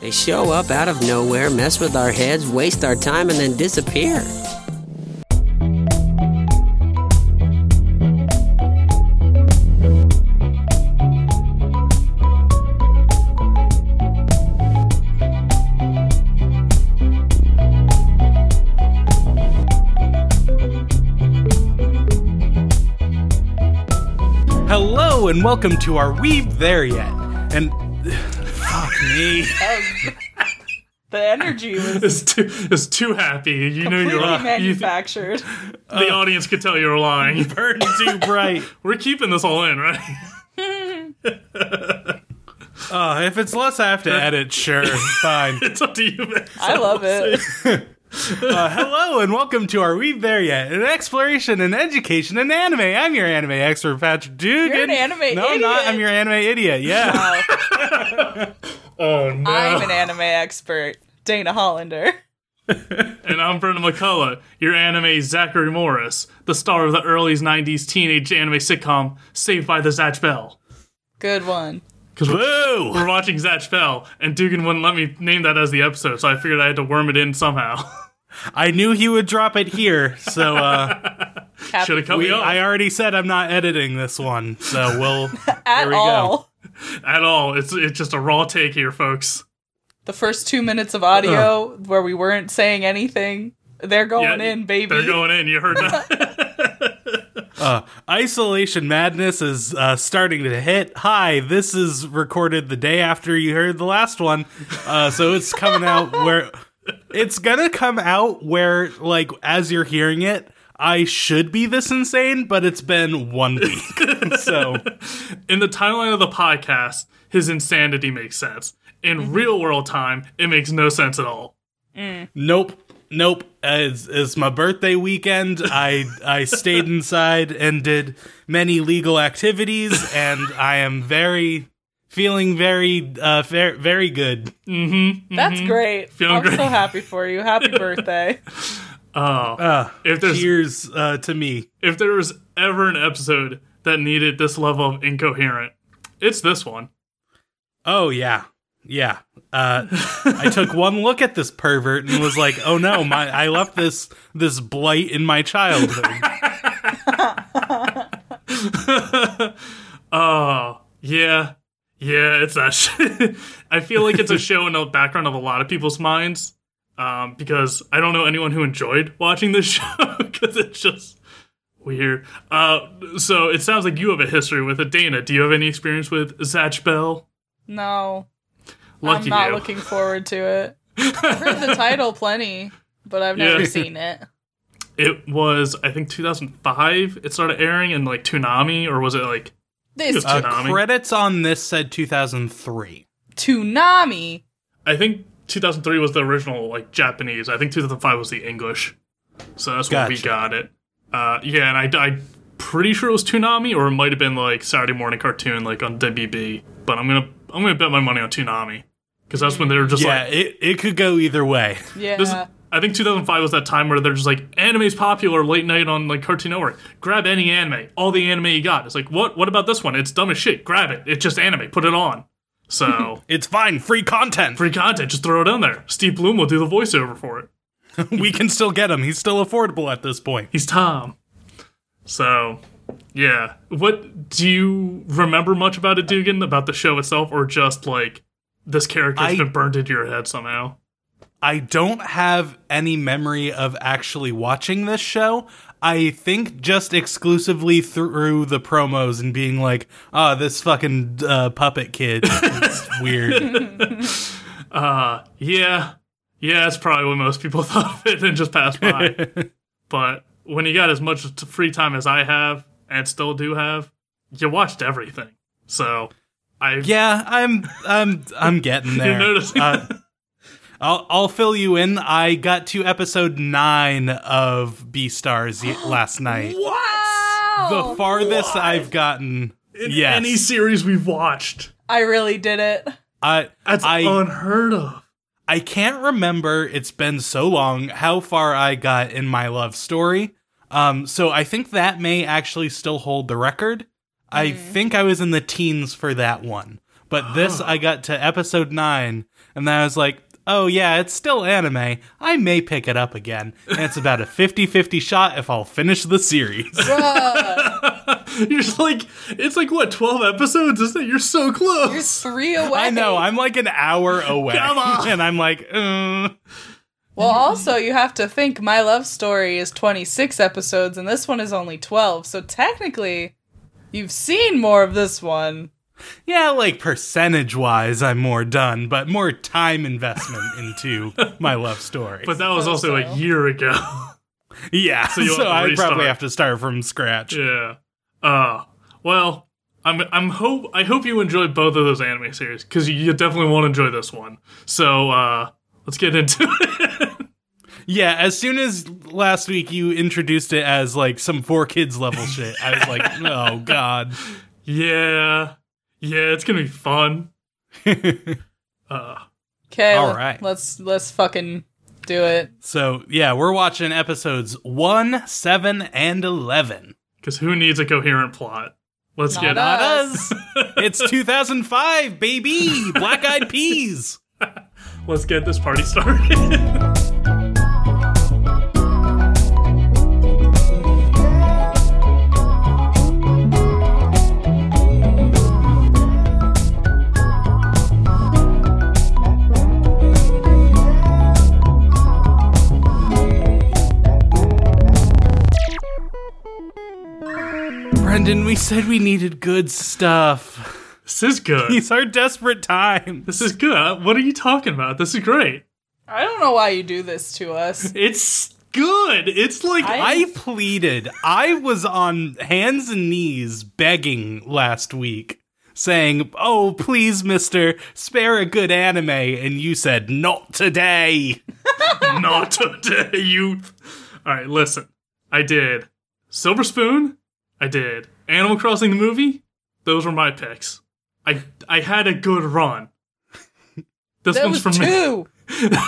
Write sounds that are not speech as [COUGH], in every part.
They show up out of nowhere, mess with our heads, waste our time, and then disappear. Hello and welcome to our We've There Yet. And me. [LAUGHS] The energy was It's too, it's too happy. You know you're lying. You th- manufactured. the audience could tell you're lying. Burn too bright. [LAUGHS] We're keeping this all in, right? [LAUGHS] Uh, if it's less I have to edit, sure, fine. It's up to you, man. I love it. Uh, hello and welcome to our We've There Yet, an exploration and education in anime. I'm your anime expert, Patrick Dugan. You're an anime No, I'm not. idiot. I'm your anime idiot. Yeah. Wow. [LAUGHS] Oh no! I'm an anime expert, Dana Hollander. [LAUGHS] and I'm Brendan McCullough, your anime Zachary Morris, the star of the early '90s teenage anime sitcom Saved by the Zatch Bell. Good one. Because we're, we're watching Zatch Bell, and Dugan wouldn't let me name that as the episode, so I figured I had to worm it in somehow. [LAUGHS] I knew he would drop it here, so uh, [LAUGHS] Should have cut we, me off I already said I'm not editing this one, so we'll. at [LAUGHS] there we go. all. at all. It's it's just a raw take here, folks. The first two minutes of audio where we weren't saying anything, they're going Yeah, in, baby. They're going in. You heard that? Uh, Isolation Madness is uh, starting to hit. Hi, this is recorded the day after you heard the last one, uh, so it's coming out [LAUGHS] where it's gonna come out where, like, as you're hearing it, I should be this insane, but it's been one week, [LAUGHS] so in the timeline of the podcast, his insanity makes sense. In Mm-hmm. real world time, it makes no sense at all. nope. Nope. It's, it's my birthday weekend. I I stayed inside and did many legal activities, and I am very feeling very uh very, very good. That's great. Feeling I'm great. so happy for you. Happy [LAUGHS] birthday. Oh, Uh, if there's cheers uh, to me. if there was ever an episode that needed this level of incoherent, it's this one. Oh yeah, yeah. Uh, I took one look at this pervert and was like, "Oh no, my I left this this blight in my childhood." [LAUGHS] Oh, yeah. Yeah, it's that shit. [LAUGHS] I feel like it's a show in the background of a lot of people's minds. Um, because I don't know anyone who enjoyed watching this [LAUGHS] show because it's just weird. Uh, so it sounds like you have a history with it. Dana, do you have any experience with Zatch Bell? No, Lucky I'm not you. looking forward to it. I've heard the [LAUGHS] title plenty, but I've never Yeah. seen it. It was, I think, 2005. It started airing in like Toonami, or was it like This Uh, Uh, credits on this said 2003. Toonami. I think 2003 was the original like Japanese. I think 2005 was the English. So that's when we got it. Uh, yeah, and I, I pretty sure it was Toonami, or it might have been like Saturday morning cartoon, like on WB. But I'm gonna I'm gonna bet my money on Toonami because that's when they were just yeah, like it it could go either way. Yeah. this. I think 2005 was that time where they're just like anime's popular late night on like Cartoon Network. Grab any anime, all the anime you got. It's like what? What about this one? It's dumb as shit. Grab it. It's just anime. Put it on. So [LAUGHS] It's fine, free content. free content. Just throw it in there. Steve Blum will do the voiceover for it. [LAUGHS] we can still get him. He's still affordable at this point. He's Tom. So, yeah. What do you remember much about it, Dugan? About the show itself, or just like this character's I- been burned into your head somehow? I don't have any memory of actually watching this show. I think just exclusively through the promos and being like, "Oh, this fucking uh, puppet kid [LAUGHS] is weird." Uh, yeah, yeah. That's probably what most people [LAUGHS] thought of it and just passed by. [LAUGHS] but when you got as much free time as I have and still do have, you watched everything. So, I yeah, I'm, I'm, I'm getting [LAUGHS] there. noticing Uh, I'll, I'll fill you in. I got to episode nine of Beastars [GASPS] last night. wow. The farthest I've gotten. in yes, any series we've watched, I really did it. I, that's I, unheard of. I can't remember. It's been so long how far I got in my love story. Um, so I think that may actually still hold the record. I think I was in the teens for that one, but [GASPS] this I got to episode nine, And then I was like, oh yeah, it's still anime. I may pick it up again. And it's about a [LAUGHS] 50-50 shot if I'll finish the series. [LAUGHS] You're just like, it's like what, 12 episodes? Isn't it? You're so close. You're three away. I know, I'm like an hour away. Come on. [LAUGHS] And I'm like, uh, Well, also, you have to think My Love Story is 26 episodes, and this one is only 12. So technically, you've seen more of this one. yeah, like percentage wise, I'm more done, but more time investment into [LAUGHS] my love story. But that was So also a year ago. yeah, so, you'll have to I probably have to start from scratch. yeah. Uh, well, I'm I'm hope I hope you enjoyed both of those anime series because you definitely won't enjoy this one. So uh, let's get into it. Yeah, as soon as last week you introduced it as like some four kids level [LAUGHS] shit, I was like, oh god. yeah, yeah, it's gonna be fun. [LAUGHS] Uh, Okay, All let- right. let's let's fucking do it. So yeah, we're watching episodes one, seven, and eleven. because who needs a coherent plot? Let's Not get us. Us. it's [LAUGHS] 2005, baby. Black Eyed Peas. let's get this party started. Brendan, we said we needed good stuff. this is good. These are desperate times. This is good. What are you talking about? This is great. I don't know why you do this to us. [LAUGHS] It's good. It's like I- I pleaded. I was on hands and knees begging last week, saying, "Oh, please, Mister, spare a good anime," and you said, "Not today." [LAUGHS] not today, youth. All right, listen. I did Silver Spoon. I did Animal Crossing the movie. Those were my picks. I I had a good run. [LAUGHS] This That one's from me. two. [LAUGHS]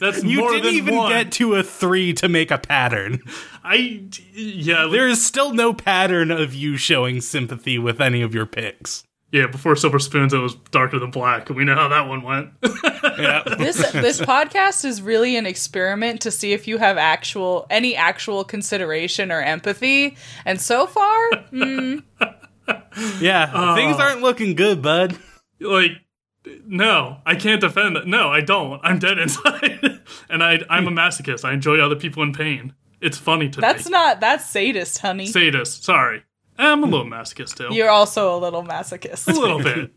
That's You more didn't even one. get to a three to make a pattern. I yeah There is still no pattern of you showing sympathy with any of your picks. Yeah. Before Silver Spoons, it was Darker Than Black. We know how that one went. [LAUGHS] Yeah. This this podcast is really an experiment to see if you have actual any actual consideration or empathy. And so far, mm, yeah. Things aren't looking good, bud. like no i can't defend that no i don't i'm dead inside [LAUGHS] and i i'm a masochist i enjoy other people in pain it's funny to that's me not that's sadist, honey. sadist sorry i'm a little masochist too You're also a little masochist. a little bit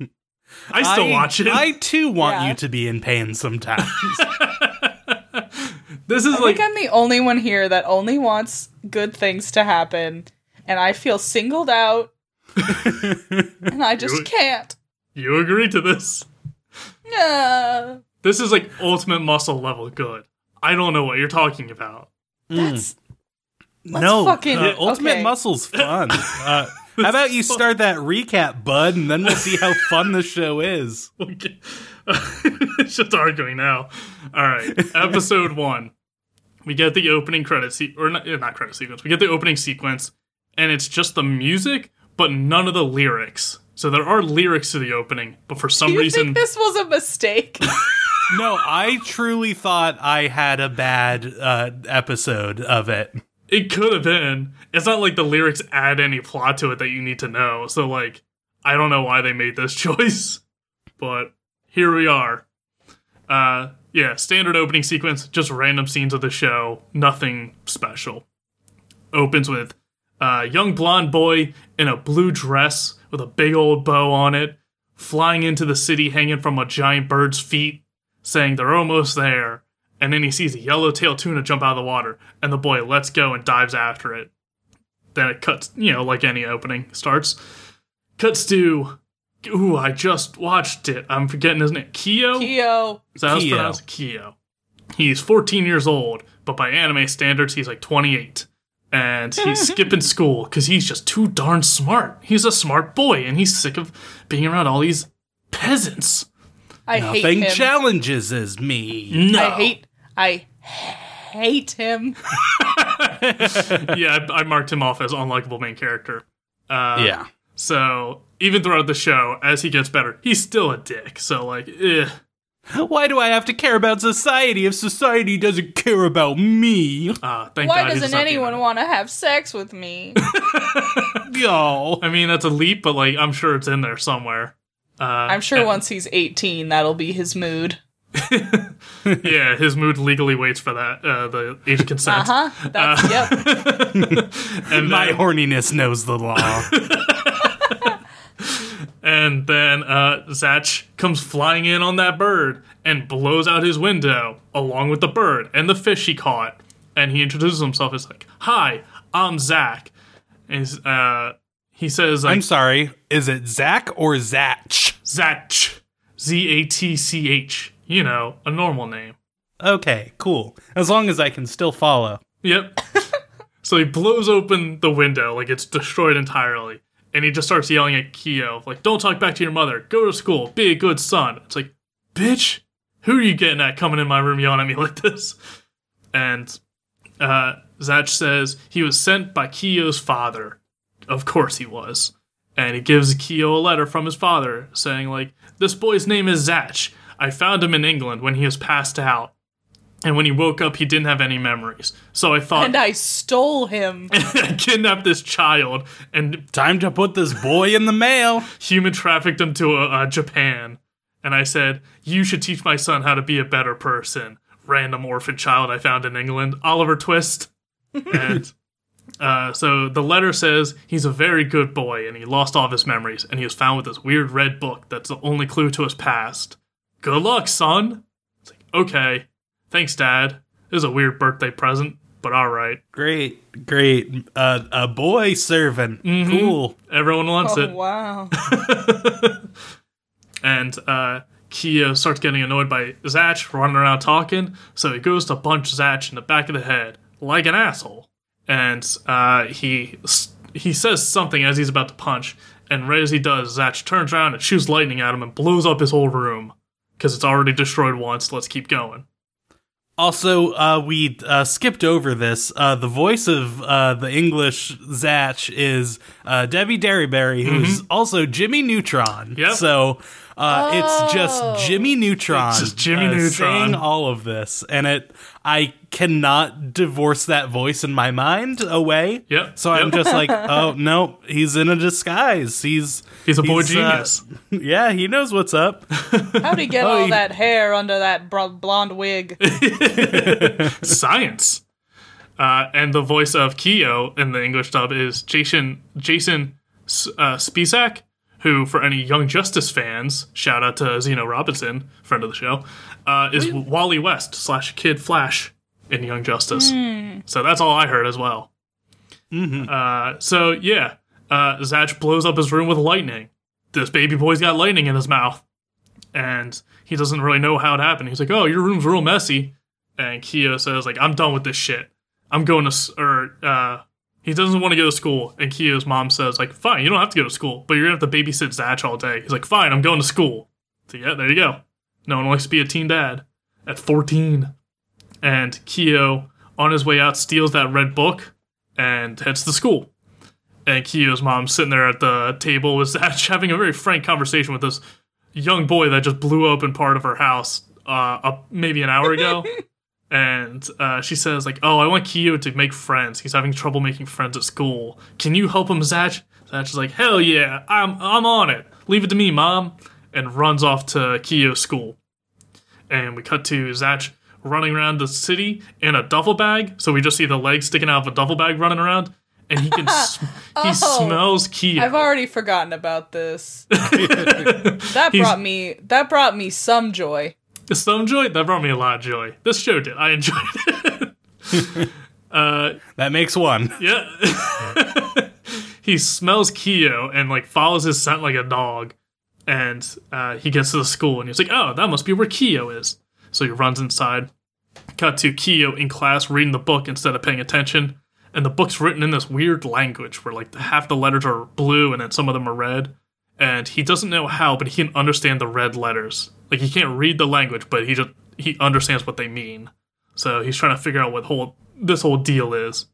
i still I, watch it I too want Yeah. you to be in pain sometimes. [LAUGHS] this is I like think I'm the only one here that only wants good things to happen, and I feel singled out, [LAUGHS] and I just You- can't. you agree to this Uh, this is like ultimate muscle level good i don't know what you're talking about that's no, fucking- uh, Ultimate okay. Muscle's fun. [LAUGHS] Uh, how about you start that recap, bud, and then we'll see how fun the show is. [LAUGHS] Okay. [LAUGHS] it's just arguing now. All right, episode one. We get the opening credit se- or not, not credit sequence. We get the opening sequence, and it's just the music, but none of the lyrics. So there are lyrics to the opening, but for some Do you reason, think this was a mistake? No, I truly thought I had a bad uh, episode of it. It could have been. It's not like the lyrics add any plot to it that you need to know. So like, I don't know why they made this [LAUGHS] choice, but here we are. Uh, yeah, standard opening sequence, just random scenes of the show, nothing special. Opens with a young blonde boy in a blue dress with a big old bow on it, flying into the city hanging from a giant bird's feet, saying they're almost there. And then he sees a yellowtail tuna jump out of the water, and the boy lets go and dives after it. Then it cuts, you know, like any opening starts. Cuts to, ooh, I just watched it. I'm forgetting his name. Kyo? Kyo. Is that how it's Kyo. pronounced? Kyo. He's 14 years old, but by anime standards, he's like 28. And he's [LAUGHS] skipping school because he's just too darn smart. He's a smart boy, and he's sick of being around all these peasants. I hate Nothing him. challenges is me. No. I hate. I hate him. yeah, I, I marked him off as unlikable main character. Uh, yeah. So even throughout the show, as he gets better, he's still a dick. So like, eh. Why do I have to care about society if society doesn't care about me? Ah, thank Why God he's doesn't not doing anyone want to have sex with me? [LAUGHS] Yo. I mean, that's a leap, but like, I'm sure it's in there somewhere. Uh, I'm sure once he's 18, that'll be his mood. [LAUGHS] yeah, his mood legally waits for that, uh, the age of consent. Uh huh. That's yep. [LAUGHS] And My then, horniness knows the law. [LAUGHS] and then uh, Zatch comes flying in on that bird and blows out his window along with the bird and the fish he caught. And he introduces himself as like, "Hi, I'm Zach." And he's, uh, he says like I'm sorry. Is it Zach or Zatch? Zatch, Z A T C H. You know, a normal name. Okay, cool. As long as I can still follow. Yep. [LAUGHS] so he blows open the window, like it's destroyed entirely. And he just starts yelling at Kyo, like, don't talk back to your mother. Go to school. Be a good son. It's like, bitch, who are you getting at coming in my room yelling at me [LAUGHS] like this? And uh, Zatch says he was sent by Kyo's father. Of course he was. And he gives Kyo a letter from his father saying, like, this boy's name is Zatch. I found him in England when he was passed out. And when he woke up, he didn't have any memories. So I thought and I stole him. I [LAUGHS] kidnapped this child and Time to put this boy in the mail. [LAUGHS] human trafficked him to uh, uh, Japan. And I said, You should teach my son how to be a better person. Random orphan child I found in England, Oliver Twist. [LAUGHS] and uh, so the letter says he's a very good boy and he lost all of his memories and he was found with this weird red book that's the only clue to his past. Good luck, son. It's like, okay. Thanks, Dad. This is a weird birthday present, but alright. Great, great. Uh, a boy servant. Cool. Everyone wants Oh, it. wow. [LAUGHS] and uh, Kia starts getting annoyed by Zatch running around talking, so he goes to punch Zatch in the back of the head like an asshole. And uh, he he says something as he's about to punch, and right as he does, Zatch turns around and shoots lightning at him and blows up his whole room because it's already destroyed once. Let's keep going. Also, uh, we uh, skipped over this. Uh, the voice of uh, the English Zatch is uh, Debbie Derryberry, who's also Jimmy Neutron. Yep. So uh, it's just Oh. Jimmy Neutron, It's just Jimmy uh, Neutron. saying all of this, and it I cannot divorce that voice in my mind away. Yep, So I'm just like, [LAUGHS] oh no, he's in a disguise. He's He's a boy uh, genius. [LAUGHS] yeah, he knows what's up. How'd he get [LAUGHS] Oh, all he- that hair under that bro- blonde wig? Science. Uh, and the voice of Kyo in the English dub is Jason Jason uh, Spisak, who, for any Young Justice fans, shout out to Zeno Robinson, friend of the show, uh, is Wally West slash Kid Flash in Young Justice. So that's all I heard as well. Uh, so yeah, uh, Zatch blows up his room with lightning. This baby boy's got lightning in his mouth, and he doesn't really know how it happened. He's like, "Oh, your room's real messy." And Kyo says, "Like, I'm done with this shit. I'm going to," or uh, he doesn't want to go to school. And Kyo's mom says, "Like, fine, you don't have to go to school, but you're gonna have to babysit Zatch all day." He's like, "Fine, I'm going to school." So yeah, there you go. No one likes to be a teen dad at 14. And Kyo, on his way out, steals that red book and heads to school. And Kyo's mom sitting there at the table with [LAUGHS] Zatch having a very frank conversation with this young boy that just blew open part of her house uh, up maybe an hour ago. [LAUGHS] and uh, she says, like, oh, I want Kyo to make friends. He's having trouble making friends at school. Can you help him, Zatch? Zatch is like, hell yeah, I'm, I'm on it. Leave it to me, mom. And runs off to Kyo's school. And we cut to Zatch running around the city in a duffel bag. So we just see the legs sticking out of a duffel bag running around. And he can, sm- [LAUGHS] he Oh. smells Kyo. I've already forgotten about this. [LAUGHS] that brought me that brought me some joy. Some joy? That brought me a lot of joy. This show did. I enjoyed it. [LAUGHS] That makes one. yeah. [LAUGHS] he smells Kyo and like follows his scent like a dog. And uh, he gets to the school and he's like, oh, that must be where Kyo is. So he runs inside. Cut to Kyo in class reading the book instead of paying attention. And the book's written in this weird language where like half the letters are blue and then some of them are red. And he doesn't know how, but he can understand the red letters. Like he can't read the language, but he just he understands what they mean. So he's trying to figure out what whole this whole deal is.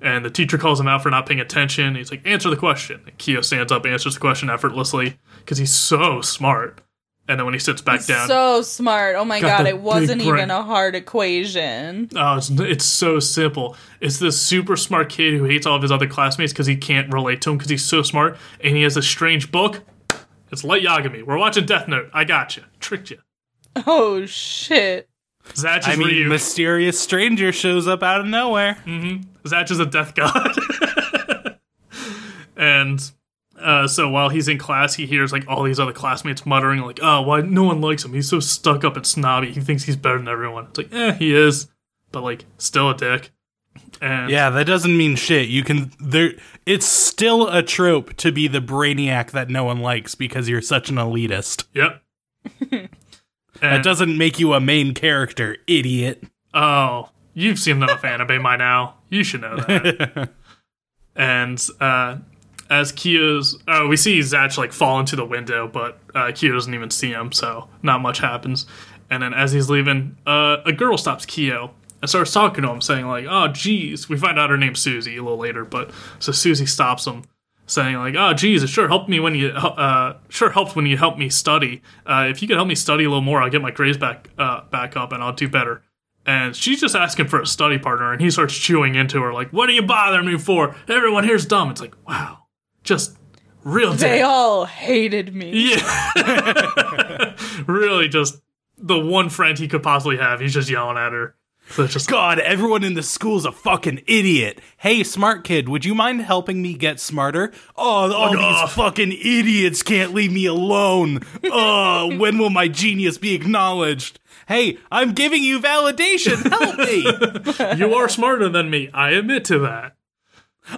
And the teacher calls him out for not paying attention. He's like, "Answer the question." And Kyo stands up, answers the question effortlessly because he's so smart. And then when he sits back down, So smart. Oh my god, it wasn't even a hard equation. oh, it's, it's so simple. It's this super smart kid who hates all of his other classmates because he can't relate to him because he's so smart, and he has a strange book. It's Light Yagami. We're watching Death Note. I got you. Tricked you. Oh shit. Zatch is I mean, Ryu. mysterious stranger shows up out of nowhere. Zatch is a death god. [LAUGHS] and uh, so while he's in class, he hears like all these other classmates muttering, like, "Oh, why no one likes him? He's so stuck up and snobby. He thinks he's better than everyone." It's like, eh, he is, but like, still a dick. And Yeah, that doesn't mean shit. You can there. It's still a trope to be the brainiac that no one likes because you're such an elitist. yep. [LAUGHS] That doesn't make you a main character, idiot. oh, you've seen enough anime by now. You should know that. [LAUGHS] and uh, as Kyo's, oh, we see Zatch like fall into the window, but uh, Kyo doesn't even see him, so not much happens. And then as he's leaving, uh, a girl stops Kyo and starts talking to him, saying like, "Oh, geez." We find out her name's Susie a little later, but so Susie stops him, saying like, "Oh, geez, it sure helped me when you, uh, sure helped when you helped me study. Uh, if you could help me study a little more, I'll get my grades back, uh, back up, and I'll do better." And she's just asking for a study partner, and he starts chewing into her like, "What are you bothering me for? Everyone here's dumb." It's like, wow, just real They all hated me. Yeah, [LAUGHS] really, just the one friend he could possibly have. He's just yelling at her. So it's just God, everyone in the school's a fucking idiot. Hey, smart kid, would you mind helping me get smarter? Oh, all these off. fucking idiots can't leave me alone. Oh, [LAUGHS] when will my genius be acknowledged? Hey, I'm giving you validation. Help me. [LAUGHS] you are smarter than me. I admit to that.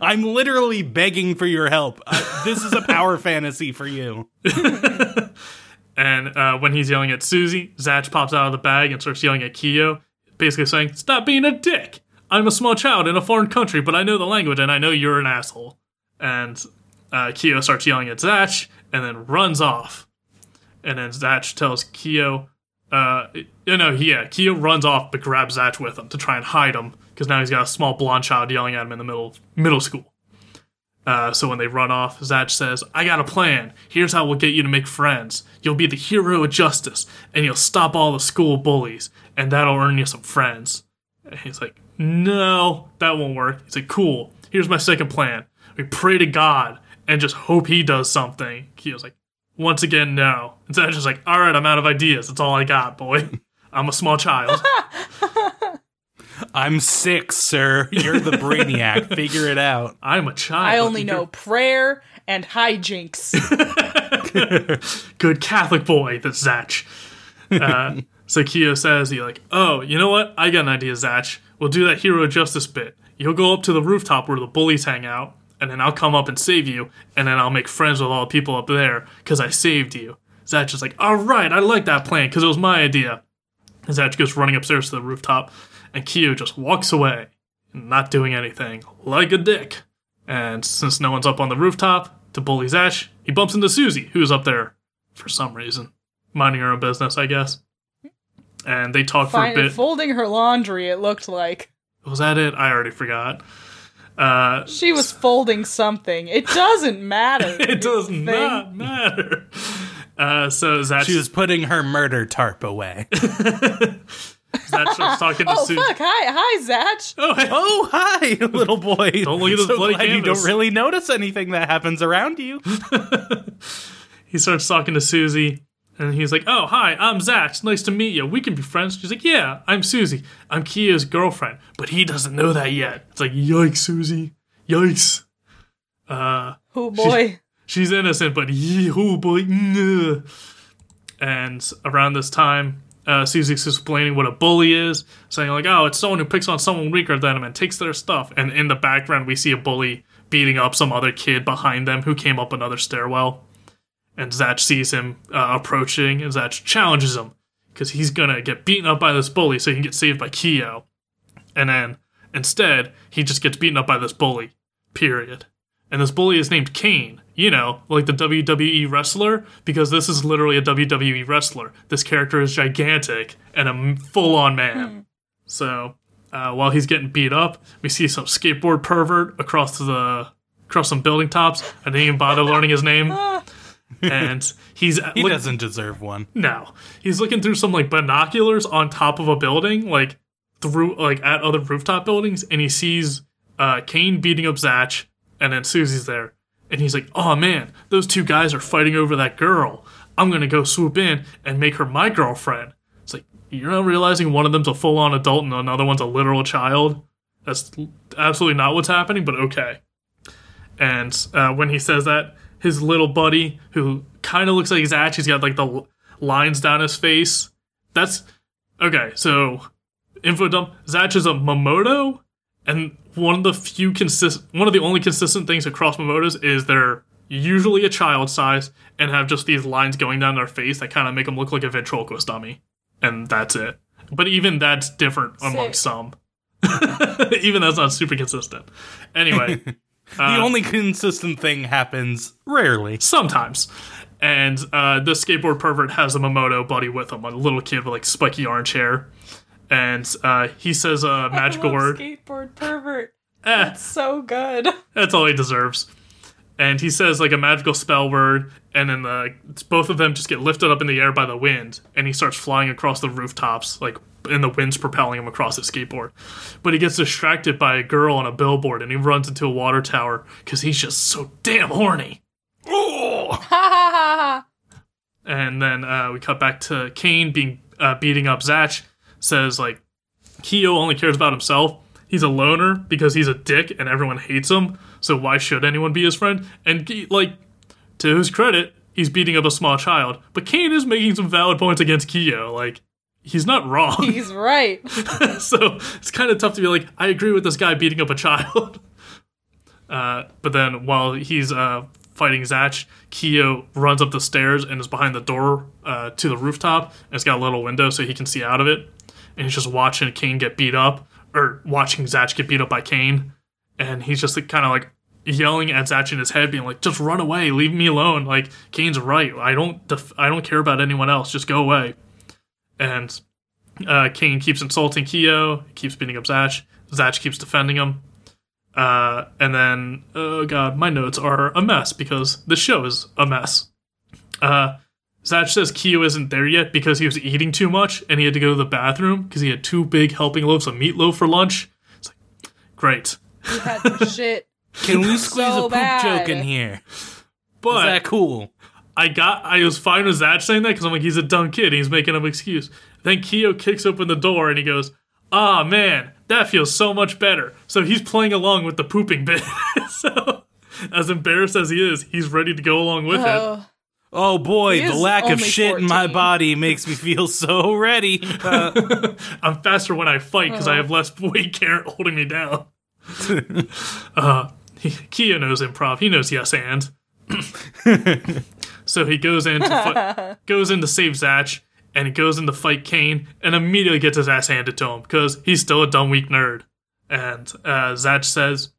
I'm literally begging for your help. Uh, this is a power fantasy for you. [LAUGHS] And uh, when he's yelling at Susie, Zatch pops out of the bag and starts yelling at Kyo, basically saying, Stop being a dick! I'm a small child in a foreign country, but I know the language and I know you're an asshole. And uh, Kyo starts yelling at Zatch and then runs off. And then Zatch tells Kyo, uh, you know, yeah, Kyo runs off but grabs Zatch with him to try and hide him because now he's got a small blonde child yelling at him in the middle middle school. Uh, so when they run off, Zatch says, I got a plan. Here's how we'll get you to make friends. You'll be the hero of justice, and you'll stop all the school bullies, and that'll earn you some friends. And he's like, No, that won't work. He's like, Cool. Here's my second plan. We pray to God and just hope he does something. Was like, Once again, no. And Zatch is like, All right, I'm out of ideas. That's all I got, boy. [LAUGHS] I'm a small child. [LAUGHS] I'm six, sir. You're the brainiac. [LAUGHS] Figure it out. I'm a child. I only You're know prayer and hijinks. [LAUGHS] good Catholic boy, the Zatch. Uh, [LAUGHS] so Kyo says, he like, oh, you know what? I got an idea, Zatch. We'll do that hero of justice bit. You'll go up to the rooftop where the bullies hang out, and then I'll come up and save you, and then I'll make friends with all the people up there, because I saved you. Zatch is like, all right, I like that plan, because it was my idea. And Zatch goes running upstairs to the rooftop, and Kyo just walks away, not doing anything, like a dick. And since no one's up on the rooftop to bully Zatch, he bumps into Susie, who's up there for some reason, minding her own business, I guess. And they talk for a bit. folding her laundry, it looked like. Was that it? I already forgot. Uh, She was folding something. It doesn't matter. [LAUGHS] it does Thing. not matter. Uh, so Zatch, She was putting her murder tarp away. [LAUGHS] [LAUGHS] Zatch starts talking to Oh Susie. fuck! Hi, hi, Zatch. Oh, hey. Oh, hi, [LAUGHS] little boy. Don't look at this so bloody glad you don't really notice anything that happens around you. [LAUGHS] he starts talking to Susie, and he's like, "Oh, hi, I'm Zach. Nice to meet you. We can be friends." She's like, "Yeah, I'm Susie. I'm Kia's girlfriend, but he doesn't know that yet." It's like, "Yikes, Susie! Yikes!" Uh, Oh boy. she's innocent, but yee, oh boy. nah. And around this time, uh, Susie's explaining what a bully is, saying like, "Oh, it's someone who picks on someone weaker than him and takes their stuff." And in the background, we see a bully beating up some other kid behind them who came up another stairwell. And Zatch sees him uh, approaching, and Zatch challenges him because he's gonna get beaten up by this bully so he can get saved by Kyo. And then instead, he just gets beaten up by this bully. Period. And this bully is named Kane, you know, like the WWE wrestler, because this is literally a WWE wrestler. This character is gigantic and a full on man. So uh, while he's getting beat up, we see some skateboard pervert across the across some building tops. I didn't even bother learning his name. [LAUGHS] and he's He look- doesn't deserve one. no, he's looking through some like binoculars on top of a building, like through like at other rooftop buildings, and he sees uh, Kane beating up Zach, and then Susie's there, and he's like, "Oh man, those two guys are fighting over that girl. I'm gonna go swoop in and make her my girlfriend." It's like you're not realizing one of them's a full on adult and another one's a literal child. That's absolutely not what's happening, but okay. And uh, when he says that, his little buddy, who kind of looks like Zach, he's got like the l- lines down his face. That's okay. So, info dump: Zach is a Mamodo, and one of the few consist, one of the only consistent things across Mamodos is they're usually a child size and have just these lines going down their face that kind of make them look like a ventriloquist dummy, and that's it. But even that's different among Sick. some. [LAUGHS] even that's not super consistent. Anyway. [LAUGHS] the only consistent thing happens rarely. sometimes. And uh, the skateboard pervert has a Mamodo buddy with him, a little kid with like spiky orange hair. And uh, he says a magical word. Skateboard pervert. [LAUGHS] Eh, So good. [LAUGHS] that's all he deserves. And he says like a magical spell word, and then the, both of them just get lifted up in the air by the wind, and he starts flying across the rooftops, like and the wind's propelling him across his skateboard. But he gets distracted by a girl on a billboard, and he runs into a water tower because he's just so damn horny. [LAUGHS] Ha ha ha ha. and then uh, we cut back to Kane being uh, beating up Zach. Says like Kyo only cares about himself. He's a loner because he's a dick and everyone hates him. So why should anyone be his friend? And like to his credit, he's beating up a small child. But Kane is making some valid points against Kyo. Like he's not wrong. [LAUGHS] He's right. [LAUGHS] so it's kind of tough to be like, I agree with this guy beating up a child. [LAUGHS] Uh, but then while he's uh, fighting Zach, Kyo runs up the stairs and is behind the door uh, to the rooftop. And it's got a little window so he can see out of it. And he's just watching Kane get beat up, or watching Zach get beat up by Kane. And he's just like, kind of like yelling at Zach in his head, being like, "Just run away, leave me alone." Like Kane's right. I don't, def- I don't care about anyone else. Just go away. And uh, Kane keeps insulting Kyo, keeps beating up Zach. Zach keeps defending him. Uh, and then, oh god, my notes are a mess because the show is a mess. Uh, Zach says Kyo isn't there yet because he was eating too much and he had to go to the bathroom because he had two big helping loaves of meatloaf for lunch. It's like, great. He had the [LAUGHS] shit. Can we squeeze So a poop bad. joke in here? But Is that cool? I got I was fine with Zach saying that because I'm like he's a dumb kid he's making up an excuse. Then Keo kicks open the door and he goes, "Ah man, that feels so much better." So he's playing along with the pooping bit. [LAUGHS] so as embarrassed as he is, he's ready to go along with it. Oh, boy, the lack of only shit in my body makes me feel so ready. Uh, [LAUGHS] I'm faster when I fight because I have less weight carrot holding me down. [LAUGHS] uh, he, Kia knows improv. He knows yes and. [LAUGHS] so he goes in to fi- goes in to save Zach, and he goes in to fight Kane, and immediately gets his ass handed to him because he's still a dumb weak nerd. And uh, Zach says,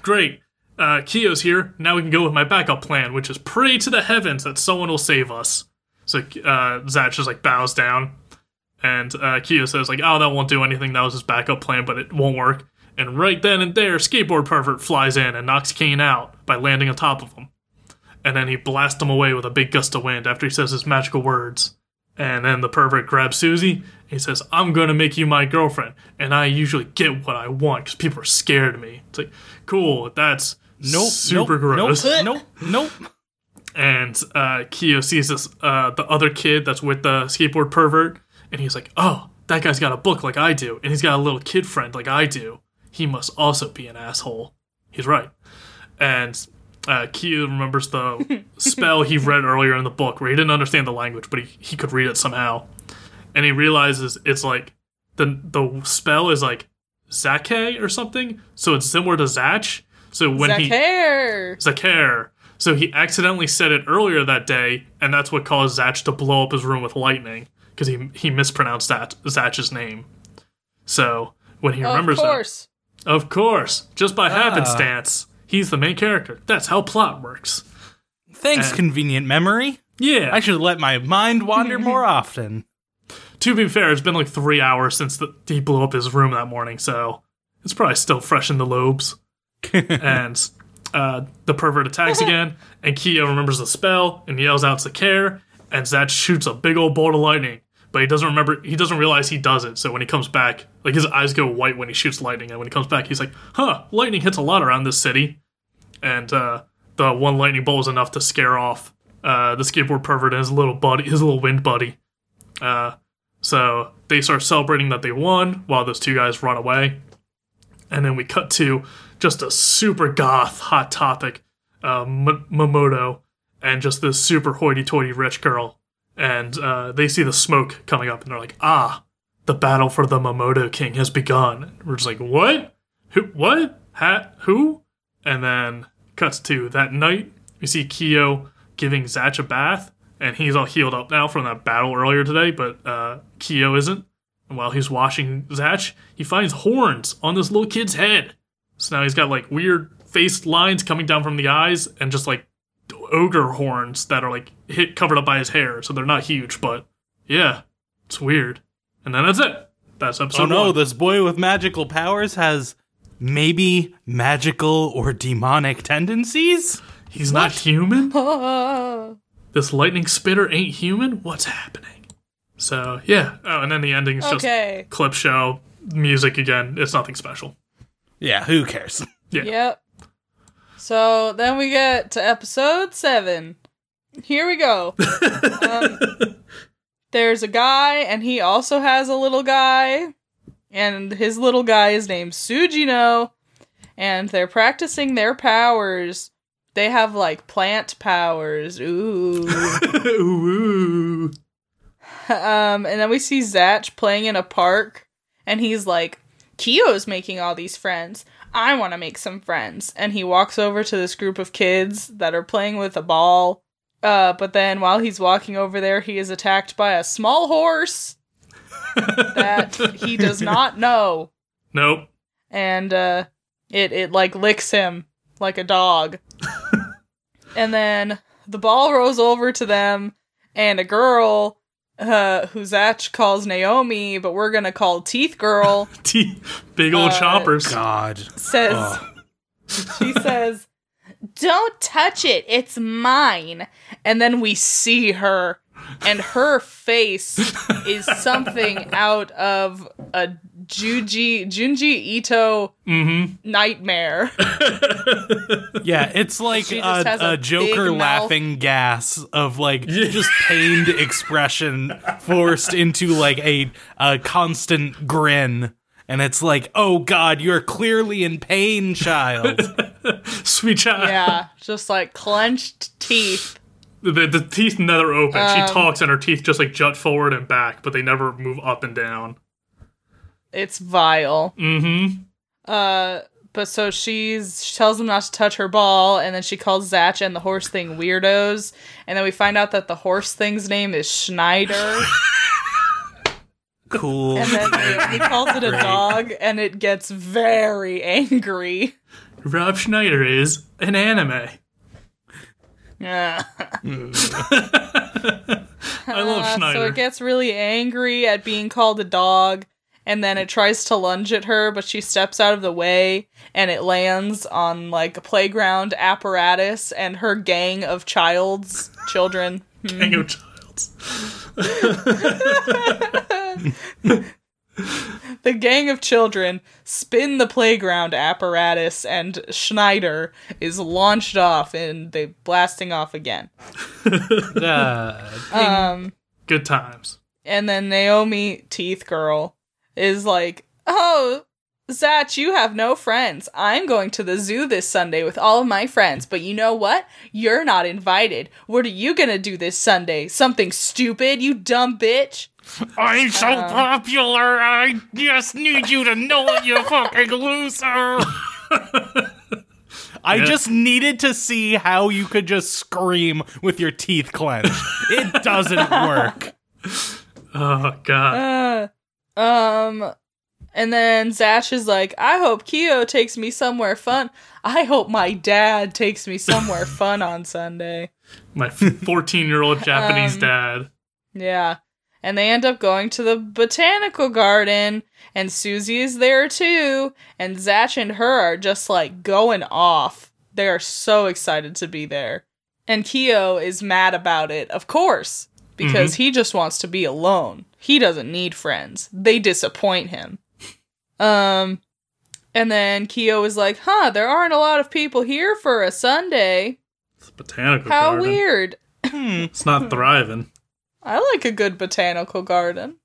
"Great, uh, here. Now we can go with my backup plan, which is pray to the heavens that someone will save us." So uh, Zach just like bows down, and uh, says like, "Oh, that won't do anything. That was his backup plan, but it won't work." And right then and there, skateboard pervert flies in and knocks Kane out by landing on top of him. And then he blasts him away with a big gust of wind after he says his magical words. And then the pervert grabs Susie. He says, "I'm gonna make you my girlfriend." And I usually get what I want because people are scared of me. It's like, cool. That's nope. super nope, gross Nope. Nope. [LAUGHS] Nope. and uh, Kyo sees this uh, the other kid that's with the skateboard pervert, and he's like, "Oh, that guy's got a book like I do, and he's got a little kid friend like I do. He must also be an asshole." He's right, and uh, Kyo remembers the [LAUGHS] spell he read earlier in the book where he didn't understand the language, but he, he could read it somehow, and he realizes it's like the the spell is like Zake or something, so it's similar to Zach. So when he Zacher. Zakar. So he accidentally said it earlier that day, and that's what caused Zach to blow up his room with lightning because he he mispronounced that Zach's name. So when he remembers Of course. that, of course, just by happenstance, he's the main character. That's how plot works. Thanks, Uh, convenient memory. Yeah. I should let my mind wander [LAUGHS] more often. to be fair, it's been like three hours since the, he blew up his room that morning, so it's probably still fresh in the lobes. [LAUGHS] and uh, the pervert attacks [LAUGHS] again, and Kyo remembers the spell and yells out to care, and Zatch shoots a big old bolt of lightning. But he doesn't remember. He doesn't realize he does it. So when he comes back, like his eyes go white when he shoots lightning, and when he comes back, he's like, "Huh, lightning hits a lot around this city." And uh, the one lightning bolt was enough to scare off uh, the skateboard pervert and his little buddy, his little wind buddy. Uh, so they start celebrating that they won while those two guys run away. And then we cut to just a super goth hot topic, uh, Mamodo, and just this super hoity-toity rich girl. And uh, they see the smoke coming up, and they're like, "Ah, the battle for the Mamodo King has begun." And we're just like, "What? Who? What? Ha? Who?" And then cuts to that night. We see Kyo giving Zatch a bath, and he's all healed up now from that battle earlier today, but uh, Kyo isn't. And while he's washing Zatch, he finds horns on this little kid's head. So now he's got like weird face lines coming down from the eyes, and just like ogre horns that are like hit covered up by his hair. So they're not huge, but yeah, it's weird. And then that's it. That's oh, episode Oh no, one. this boy with magical powers has maybe magical or demonic tendencies? He's not human. [LAUGHS] This lightning spitter ain't human. What's happening? So yeah. Oh, and then the ending is just clip show music again. It's nothing special. Yeah, who cares? [LAUGHS] Yeah. Yep. So then we get to episode seven. Here we go. [LAUGHS] um, there's a guy, and he also has a little guy, and his little guy is named Sujino, and they're practicing their powers. They have like plant powers. [LAUGHS] Ooh. Ooh. Um, and then we see Zatch playing in a park, and he's like, Kyo's making all these friends. I want to make some friends. And he walks over to this group of kids that are playing with a ball. Uh, but then while he's walking over there, he is attacked by a small horse that he does [LAUGHS] not know. Nope. And, uh, it, it like licks him like a dog. [LAUGHS] and then the ball rolls over to them, and a girl, uh, who Zatch calls Naomi, but we're gonna call Teeth Girl, [LAUGHS] T- big old Uh, choppers. God. says, she says, Don't touch it, it's mine. And then we see her, and her face is something [LAUGHS] out of a Juji, Junji Ito Mm-hmm. nightmare. [LAUGHS] Yeah, it's like She just has a, a a Joker big mouth. laughing gas of like just pained expression [LAUGHS] forced into like a, a constant grin. And it's like, oh God, you're clearly in pain, child. [LAUGHS] Sweet child. yeah, just like clenched teeth. The, the teeth never open. Um, she talks and her teeth just like jut forward and back, but they never move up and down. It's vile. Mm-hmm. Uh, but so she's she tells them not to touch her ball, and then she calls Zatch and the horse thing weirdos, and then we find out that the horse thing's name is Schneider, [LAUGHS] cool. and then he calls it a Great. dog, and it gets very angry. Rob Schneider is an anime. Yeah. [LAUGHS] [LAUGHS] I love Uh, Schneider. So it gets really angry at being called a dog, and then it tries to lunge at her, but she steps out of the way, and it lands on like a playground apparatus, and her gang of child's children. Gang of Childs. [LAUGHS] The gang of children spin the playground apparatus, and Schneider is launched off, and they blasting off again. [LAUGHS] Uh, [LAUGHS] Um, Good times. and then Naomi Teeth Girl is like, "Oh, Zatch, you have no friends. I'm going to the zoo this Sunday with all of my friends, but you know what? You're not invited. What are you gonna do this Sunday? Something stupid, you dumb bitch." I'm so popular. I just need you to know it, you [LAUGHS] fucking loser. I Yeah. just needed to see how you could just scream with your teeth clenched. It doesn't [LAUGHS] work. Oh god. Uh, um, and then Zatch is like, I hope Kyo takes me somewhere fun. I hope my dad takes me somewhere [LAUGHS] fun on Sunday. My 14 year old Japanese Um, dad. Yeah. And they end up going to the botanical garden, and Susie is there too, and Zatch and her are just like going off. They are so excited to be there. And Kyo is mad about it, of course, because he just wants to be alone. He doesn't need friends. They disappoint him. Um and then Kyo is like, "Huh, there aren't a lot of people here for a Sunday. It's a botanical garden. How garden. weird." It's not [LAUGHS] thriving. I like a good botanical garden.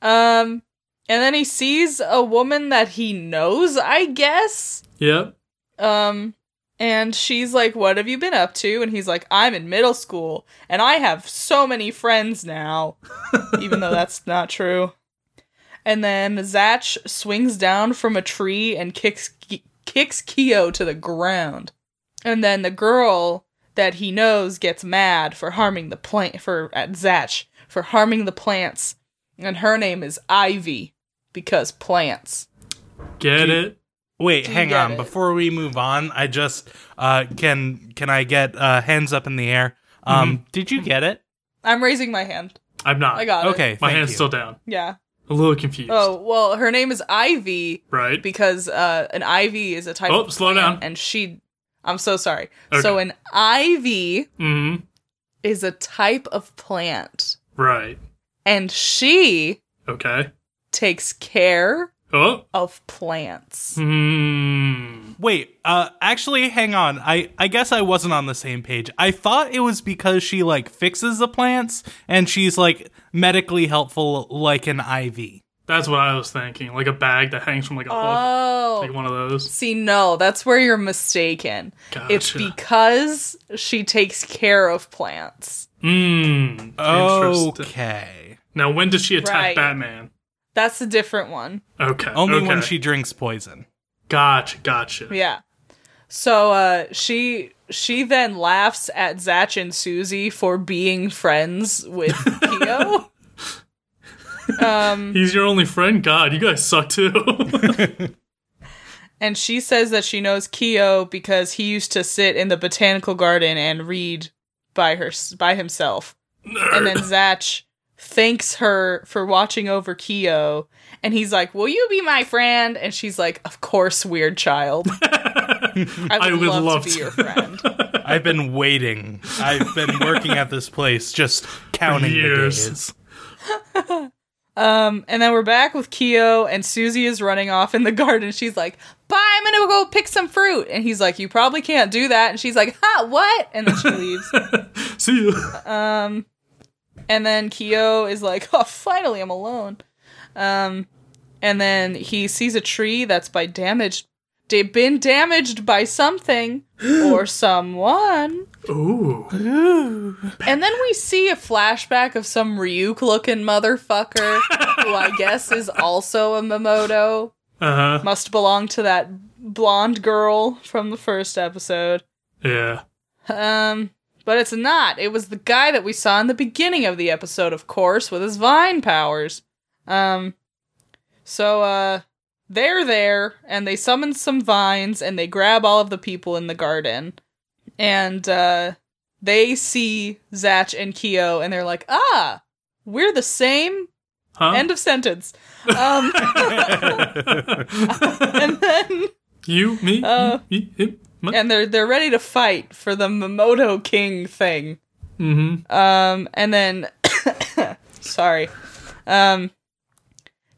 Um, and then he sees a woman that he knows, I guess. Yep. Um, and she's like, What have you been up to? And he's like, I'm in middle school and I have so many friends now, [LAUGHS] even though that's not true. And then Zach swings down from a tree and kicks kicks Kyo to the ground. And then the girl that he knows gets mad for harming the plant for uh, at Zach for harming the plants. And her name is Ivy because plants. Get it? Wait, Do hang on. it? Before we move on, I just uh can can I get uh hands up in the air? Um did you get it? I'm raising my hand. I'm not. I got it. Okay, My hand's you. still down. Yeah. A little confused. Oh, well, her name is Ivy Right. because uh, an ivy is a type Oh, of slow plant, down. and she I'm so sorry. Okay. So an ivy hmm is a type of plant Right. and she Okay. takes care Oh. of plants. Hmm. Wait, uh actually hang on. I I guess I wasn't on the same page. I thought it was because she like fixes the plants and she's like medically helpful like an IV. That's what I was thinking. Like a bag that hangs from like a hook. Oh. Like one of those. See, no, that's where you're mistaken. Gotcha. It's because she takes care of plants. Hmm. Oh. Okay. Now, when does she attack Right. Batman? That's a different one. Okay. Only when she drinks poison. Gotcha. Gotcha. Yeah. So uh she she then laughs at Zach and Susie for being friends with [LAUGHS] Kyo. um He's your only friend. God, you guys suck too. [LAUGHS] and she says that she knows Kyo because he used to sit in the botanical garden and read by her by himself. And then Zach thanks her for watching over Kyo and he's like, "Will you be my friend?" And she's like, "Of course, weird child. [LAUGHS] I would, I would love, love to be your friend." [LAUGHS] I've been waiting. I've been working at this place just counting the years. days. [LAUGHS] Um, and then we're back with Kyo, and Susie is running off in the garden. She's like, "Bye, I'm gonna go pick some fruit." And he's like, "You probably can't do that." And she's like, "Ha, what?" And then she leaves. See you. um, and then Kyo is like, [LAUGHS] "Oh, finally, I'm alone." Um, and then he sees a tree that's by damaged, da- been damaged by something [GASPS] or someone. Ooh. And then we see a flashback of some Ryuk looking motherfucker who I guess is also a Mamodo. Uh huh. Must belong to that blonde girl from the first episode. Yeah. Um, but it's not. It was the guy that we saw in the beginning of the episode, of course, with his vine powers. Um, so, uh, they're there and they summon some vines and they grab all of the people in the garden. And, uh, they see Zach and Kyo and they're like, ah, we're the same. Huh? End of sentence. Um, [LAUGHS] [LAUGHS] and then you, me, Uh, me, him. And they're they're ready to fight for the Mamodo King thing. mm-hmm. Um, and then, [COUGHS] sorry, um,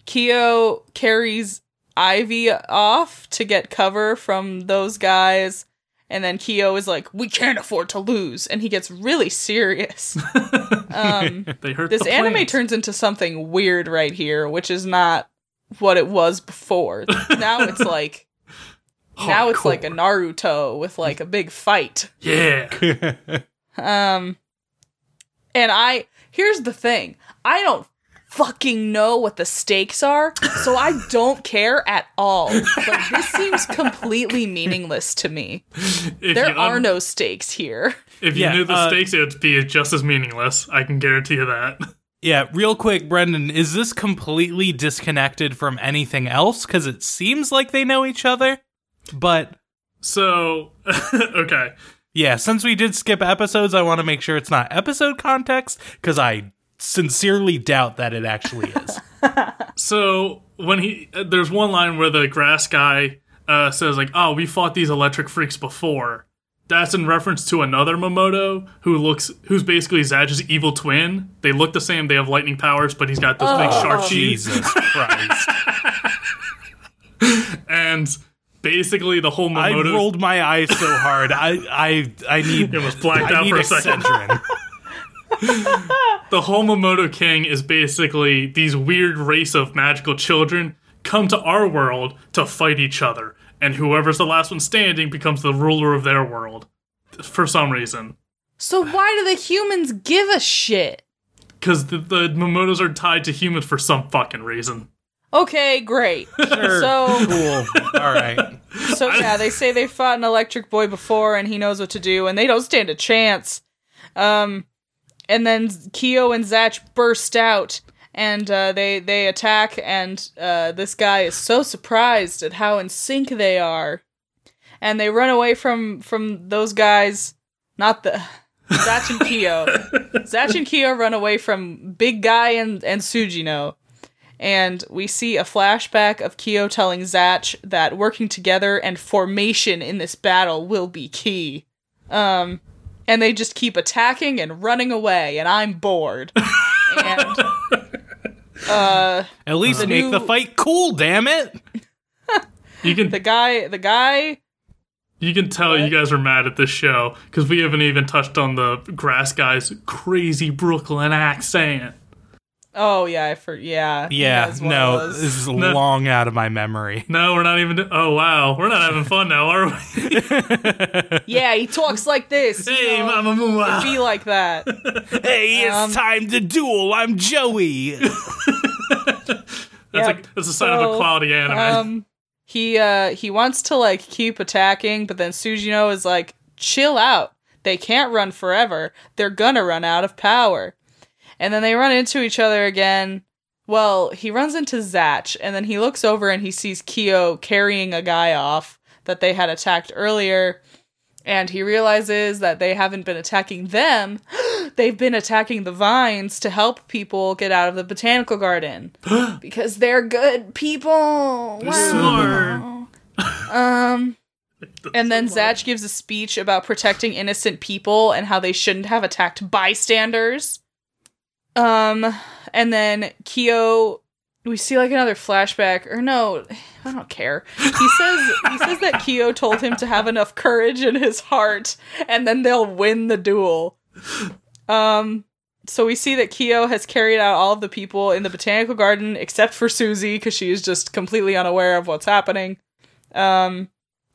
Kyo carries Ivy off to get cover from those guys, and then Kyo is like, "We can't afford to lose," and he gets really serious. [LAUGHS] um, [LAUGHS] They hurt this the anime turns into something weird right here, which is not what it was before. [LAUGHS] now it's like. Now it's like a Naruto with like a big fight. Yeah. [LAUGHS] Um, and I here's the thing: I don't fucking know what the stakes are, so I don't care at all. Like this seems completely meaningless to me. If There you are no stakes here. If you Yeah, knew the uh, stakes, it would be just as meaningless. I can guarantee you that. Yeah, real quick, Brendan, is this completely disconnected from anything else? Because it seems like they know each other. But So, [LAUGHS] okay. yeah, since we did skip episodes, I want to make sure it's not episode context, because I sincerely doubt that it actually is. [LAUGHS] So when he, uh, there's one line where the grass guy uh, says like, "Oh, we fought these electric freaks before." That's in reference to another Mamodo who looks, who's basically Zatch's evil twin. They look the same. They have lightning powers, but he's got those big sharp teeth. Jesus [LAUGHS] Christ. And basically, the whole I rolled my eyes so hard. I I I need It was blacked I out for a second. [LAUGHS] The whole Mamodo King is basically these weird race of magical children come to our world to fight each other, and whoever's the last one standing becomes the ruler of their world. For some reason. So why do the humans give a shit? Because the, the Mamodos are tied to humans for some fucking reason. Okay, great. [LAUGHS] Sure. So cool. All right. so yeah, they say they fought an electric boy before and he knows what to do and they don't stand a chance. Um and then Kyo and Zatch burst out and uh, they they attack and uh, this guy is so surprised at how in sync they are. And they run away from from those guys, not the Zatch and Kyo. [LAUGHS] Zatch and Kyo run away from Big Guy and and Sujino and we see a flashback of Kyo telling Zatch that working together and formation in this battle will be key. Um, and they just keep attacking and running away, and I'm bored. [LAUGHS] and uh, At least The make new- the fight cool, damn it. [LAUGHS] You can the guy, the guy, you can tell you guys are mad at this show because we haven't even touched on the grass guy's crazy Brooklyn accent. Oh yeah, I for yeah, Yeah, that's what it no, this is [LAUGHS] No. long out of my memory. [LAUGHS] No, we're not even. Oh wow, we're not having fun now, are we? [LAUGHS] yeah, he talks like this. you hey, know, Mama Moo. be like that. Hey, it's Um, time to duel. I'm Joey. That's Yeah, like that's a sign of a so, quality anime. Um, he uh he wants to like keep attacking, but then Sujino is like, chill out. They can't run forever. They're gonna run out of power. And then they run into each other again. Well, he runs into Zatch, and then he looks over and he sees Kyo carrying a guy off that they had attacked earlier. And he realizes that they haven't been attacking them. [GASPS] They've been attacking the vines to help people get out of the botanical garden. [GASPS] because they're good people. Wow. [LAUGHS] Um and then Zatch gives a speech about protecting innocent people and how they shouldn't have attacked bystanders. Um and then Kyo we see like another flashback or no, I don't care. He says he says that Kyo told him to have enough courage in his heart and then they'll win the duel. Um so we see that Kyo has carried out all of the people in the botanical garden except for Susie because she is just completely unaware of what's happening. Um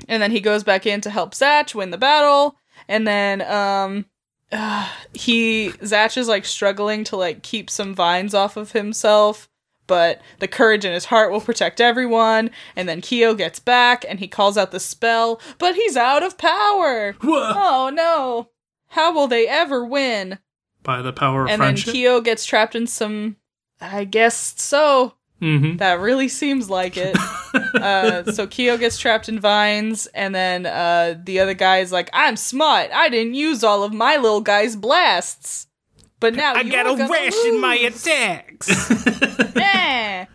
and then he goes back in to help Zatch win the battle and then um uh, he Zatch is like struggling to like keep some vines off of himself but the courage in his heart will protect everyone and then Kyo gets back and he calls out the spell but he's out of power Whoa. oh no how will they ever win By the power of friendship. and then. Kyo gets trapped in some I guess so mm-hmm. that really seems like it. [LAUGHS] uh, so Keo gets trapped in vines, and then uh, the other guy is like, "I'm smart. I didn't use all of my little guy's blasts, but now I you're gotta gonna ration my attacks. [LAUGHS] Eh.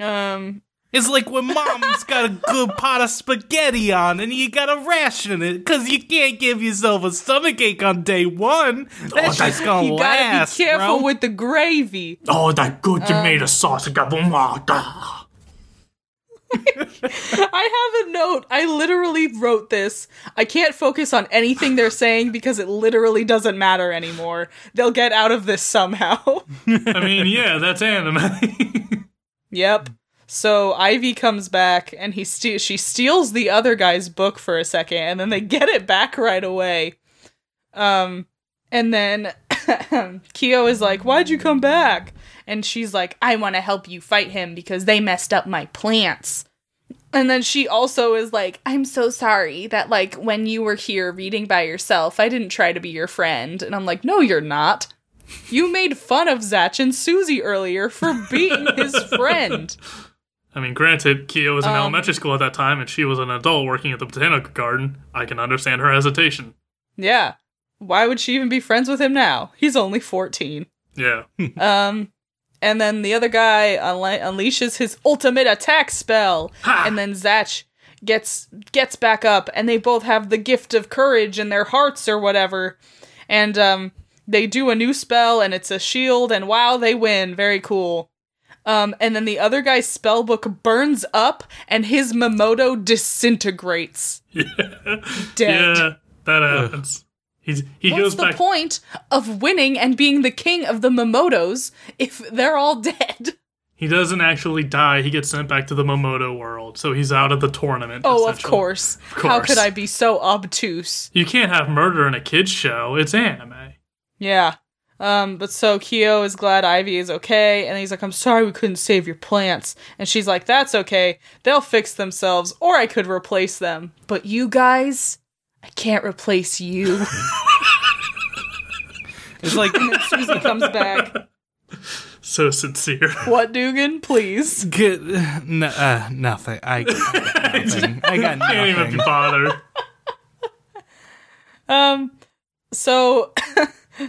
Um. It's like when mom's got a good pot of spaghetti on and you gotta ration it because you can't give yourself a stomachache on day one. That's just gonna You gotta be careful bro. with the gravy. Oh, that good Um, tomato sauce. I got boom. [LAUGHS] I have a note. I literally wrote this. I can't focus on anything they're saying because it literally doesn't matter anymore. They'll get out of this somehow. [LAUGHS] I mean, yeah, that's anime. Yep. So Ivy comes back and he ste- she steals the other guy's book for a second and then they get it back right away. Um and then [COUGHS] Kyo is like, "Why'd you come back?" And she's like, "I want to help you fight him because they messed up my plants." And then she also is like, "I'm so sorry that like when you were here reading by yourself, I didn't try to be your friend." And I'm like, "No, you're not. You made fun of Zach and Susie earlier for being his [LAUGHS] friend." I mean, granted, Kyo was in Um, elementary school at that time, and she was an adult working at the botanical garden. I can understand her hesitation. Yeah. Why would she even be friends with him now? He's only 14. Yeah. [LAUGHS] Um and then the other guy unle- unleashes his ultimate attack spell Ha! and then Zatch gets gets back up and they both have the gift of courage in their hearts or whatever. And um they do a new spell and it's a shield and wow, they win. Very cool. Um, and then the other guy's spell book burns up and his Mamodo disintegrates. [LAUGHS] Dead. Yeah, that happens. He's, he What's goes the back. point of winning and being the king of the Mamodos if they're all [LAUGHS] dead? He doesn't actually die. He gets sent back to the Mamodo world, so he's out of the tournament. Oh, of essentially. course. How could I be so obtuse? You can't have murder in a kids show. It's anime. Yeah. Um, but so Kyo is glad Ivy is okay, and he's like, I'm sorry we couldn't save your plants. And she's like, That's okay. They'll fix themselves, or I could replace them. But you guys, I can't replace you. [LAUGHS] It's like [LAUGHS] Susie comes back. So sincere. What, Dugan? Please. Get n- uh, nothing. I, I got nothing. I got [LAUGHS] Can't even be nothing. bothered. Um, so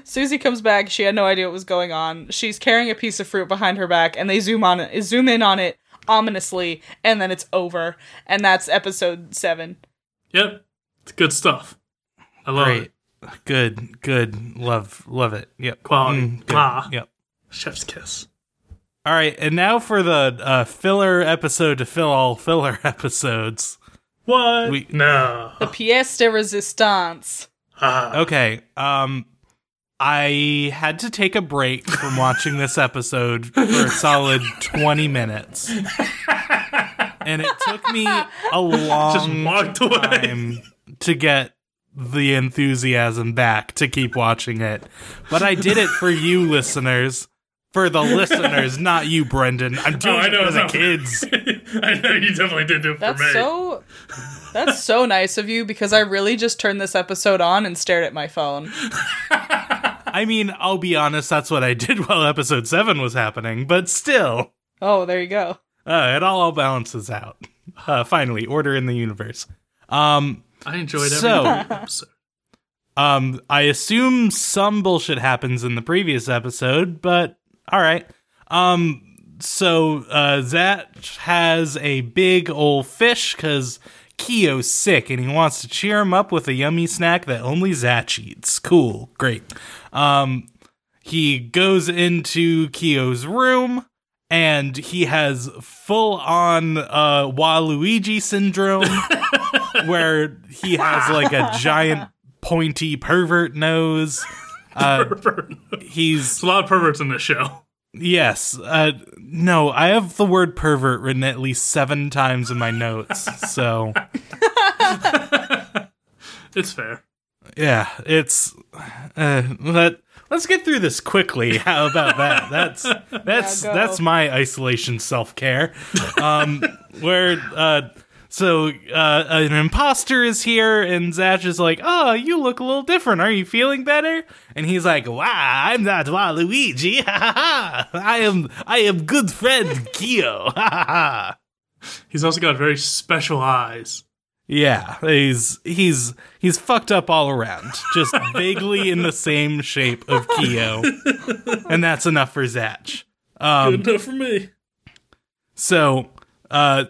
Susie comes back. She had no idea what was going on. She's carrying a piece of fruit behind her back, and they zoom on it, zoom in on it ominously, and then it's over. And that's episode seven. Yep. It's good stuff. I love Great, it. good, good. Love, love it. Yep. Quality. Mm, good. Mwah. Yep. Chef's kiss. All right, and now for the uh, filler episode to fill all filler [LAUGHS] episodes. What? We- no. The pièce de résistance. Ah. Okay. Um I had to take a break from watching this episode for a solid 20 minutes. And it took me a Just long walked away. time to get the enthusiasm back to keep watching it. But I did it for you listeners. For the listeners, not you, Brendan. I'm oh, doing Oh, I it know, for the no. kids. [LAUGHS] I know you definitely did do it for That's me. so. That's so nice of you because I really just turned this episode on and stared at my phone. [LAUGHS] I mean, I'll be honest, that's what I did [LAUGHS] while episode 7 was happening, but still. Oh, there you go. Uh, it all balances out. Uh, finally, order in the universe. Um, I enjoyed every So- [LAUGHS] episode. um, I assume some bullshit happens in the previous episode, but all right. Um, so uh, Zach has a big old fish because Kyo's sick and he wants to cheer him up with a yummy snack that only Zach eats. Cool, great. Um, he goes into Kyo's room and he has full on uh, Waluigi syndrome [LAUGHS] where he has like a giant pointy pervert nose. Uh, he's There's a lot of perverts in this show. yes. Uh, no, I have the word pervert written at least seven times in my notes. So [LAUGHS] It's fair. Yeah, it's uh, let let's get through this quickly. [LAUGHS] How about that? That's [LAUGHS] that's go. that's my isolation self care. Um, [LAUGHS] where uh, so uh, an imposter is here, and Zach is like, "Oh, you look a little different. Are you feeling better?" And he's like, "Wow, I'm not Waluigi. Ha ha ha! I am I am good friend Kyo. Ha ha ha." He's also got very special eyes. Yeah, he's he's he's fucked up all around, just [LAUGHS] vaguely in the same shape of Kyo, and that's enough for Zach. Um, Good enough for me. so, uh,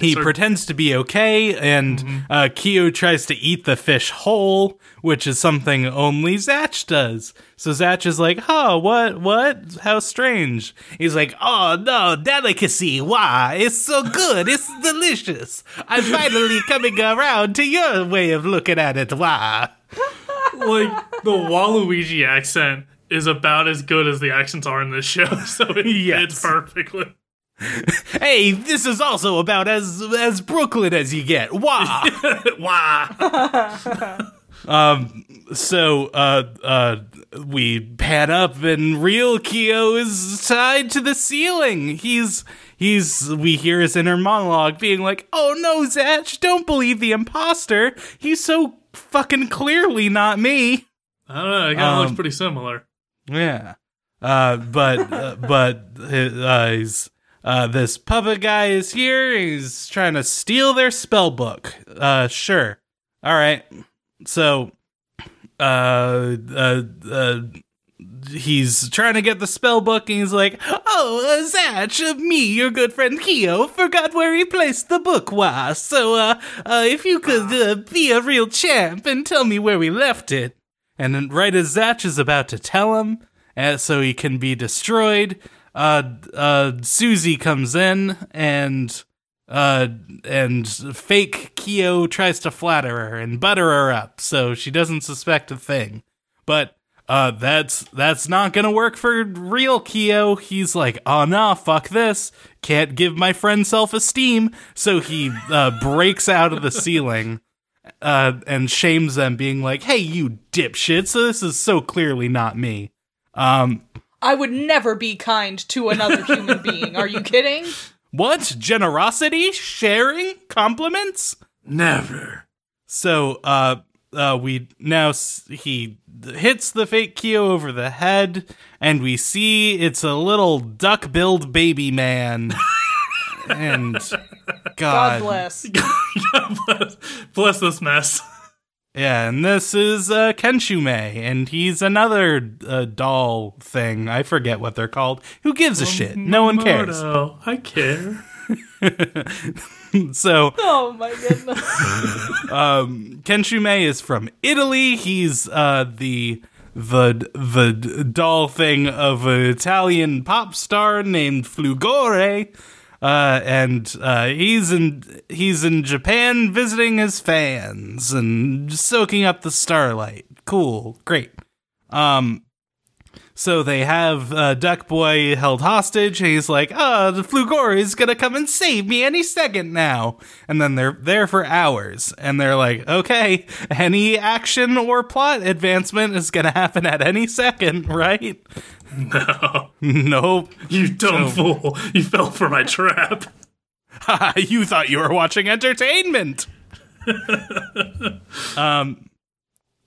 he Sir- pretends to be okay, and uh, Kyo tries to eat the fish whole, which is something only Zatch does. So Zatch is like, "Huh, what? What? How strange?" He's like, "Oh no, delicacy! Why? It's so good! It's delicious! I'm finally coming around to your way of looking at it! Why?" [LAUGHS] Like the Waluigi accent is about as good as the accents are in this show, [LAUGHS] so it Yes. fits perfectly. [LAUGHS] Hey, this is also about as as Brooklyn as you get. Wah, [LAUGHS] wah. [LAUGHS] Um, so, uh, uh, we pan up and real Kyo is tied to the ceiling. He's, he's, we hear his inner monologue being like, oh no, Zach, don't believe the imposter. He's so fucking clearly not me. I don't know. It kind of looks Um, pretty similar. Yeah. Uh, but, uh, but, uh, he's, uh, this puppet guy is here. He's trying to steal their spell book. Uh, sure. All right. So, uh, uh, uh, he's trying to get the spell book and he's like, Oh, uh, Zach, me, your good friend Kyo, forgot where he placed the book was. So, uh, uh, if you could uh, be a real champ and tell me where we left it. And then right as Zach is about to tell him, uh, so he can be destroyed, uh, uh, Susie comes in and uh, and fake Kyo tries to flatter her and butter her up so she doesn't suspect a thing. But uh, that's that's not gonna work for real Kyo. He's like, oh no, fuck this. Can't give my friend self esteem. So he uh, breaks out of the [LAUGHS] ceiling uh, and shames them, being like, hey, you dipshits, this is so clearly not me. Um, I would never be kind to another human [LAUGHS] being. Are you kidding? what? Generosity? Sharing? Compliments? Never. So, uh, uh, we now s- he hits the fake Kyo over the head, and we see it's a little duck-billed baby man. [LAUGHS] and God, God bless. [LAUGHS] God bless, bless this mess. Yeah, and this is uh, Kanchome, and he's another uh, doll thing. I forget what they're called. Who gives a shit? No one cares. Moto, I care. [LAUGHS] So, Oh my goodness. [LAUGHS] Kanchome is from Italy. He's uh, the the the doll thing of an Italian pop star named Folgore, uh, and uh, he's in he's in Japan visiting his fans and soaking up the starlight. Cool, great. Um, so they have uh, Duck Boy held hostage, he's like, "Ah, the Folgore is gonna come and save me any second now." And then they're there for hours, and they're like, "Okay, any action or plot advancement is gonna happen at any second, right?" No, [LAUGHS] nope. you dumb fool. You fell for my trap. [LAUGHS] you thought you were watching entertainment. [LAUGHS] um,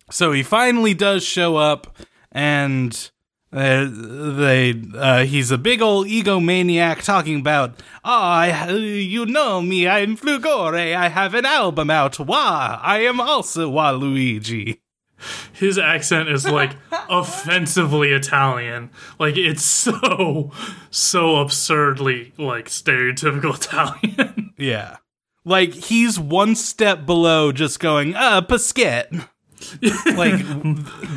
so he finally does show up, and uh, they uh, he's a big old egomaniac talking about, ah, I, you know me, I'm Folgore. I have an album out. Wah, I am also Waluigi. His accent is like [LAUGHS] offensively Italian. Like it's so so absurdly like stereotypical Italian. [LAUGHS] Yeah. Like he's one step below just going, uh, Pasquette. [LAUGHS] like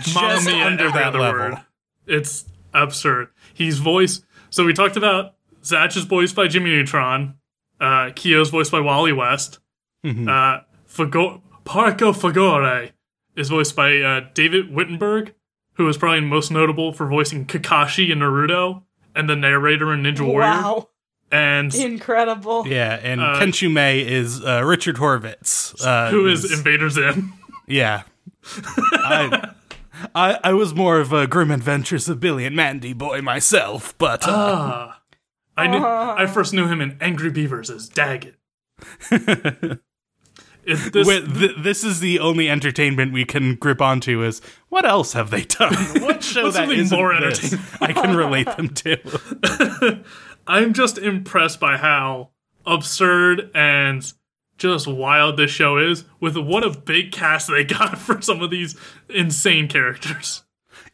just under that level. word. It's absurd. He's voiced. So we talked about Zatch is voiced by Jimmy Neutron. Uh, Kyo's voiced by Wally West. Mm-hmm. Uh, Fago- Parco Folgore is voiced by uh, David Wittenberg, who is probably most notable for voicing Kakashi in Naruto and the narrator in Ninja Warrior. Wow. And Incredible. Yeah, and Uh, Kanchome is uh, Richard Horvitz. Uh, who is who's- Invader Zim. Yeah. [LAUGHS] I, I I was more of a Grim Adventures of Billy and Mandy boy myself, but uh, I knew I first knew him in Angry Beavers as Daggett. [LAUGHS] It, this, wi- th- this is the only entertainment we can grip onto is what else have they done? [LAUGHS] What show What's that more entertaining? I can relate them to. [LAUGHS] I'm just impressed by how absurd and just wild this show is with what a big cast they got [LAUGHS] for some of these insane characters.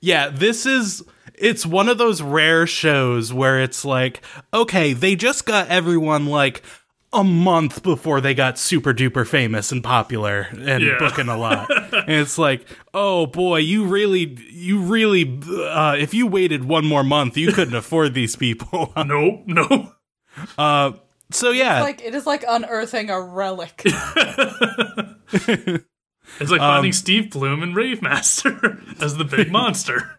Yeah, this is it's one of those rare shows where it's like, okay, they just got everyone like a month before they got super duper famous and popular and Yeah. booking a lot. [LAUGHS] and it's like, oh boy, you really you really uh if you waited one more month, you couldn't [LAUGHS] afford these people. Nope, nope. uh so yeah, Like it is like unearthing a relic. [LAUGHS] It's like finding Steve Blum and Rave Master [LAUGHS] as the big [LAUGHS] monster.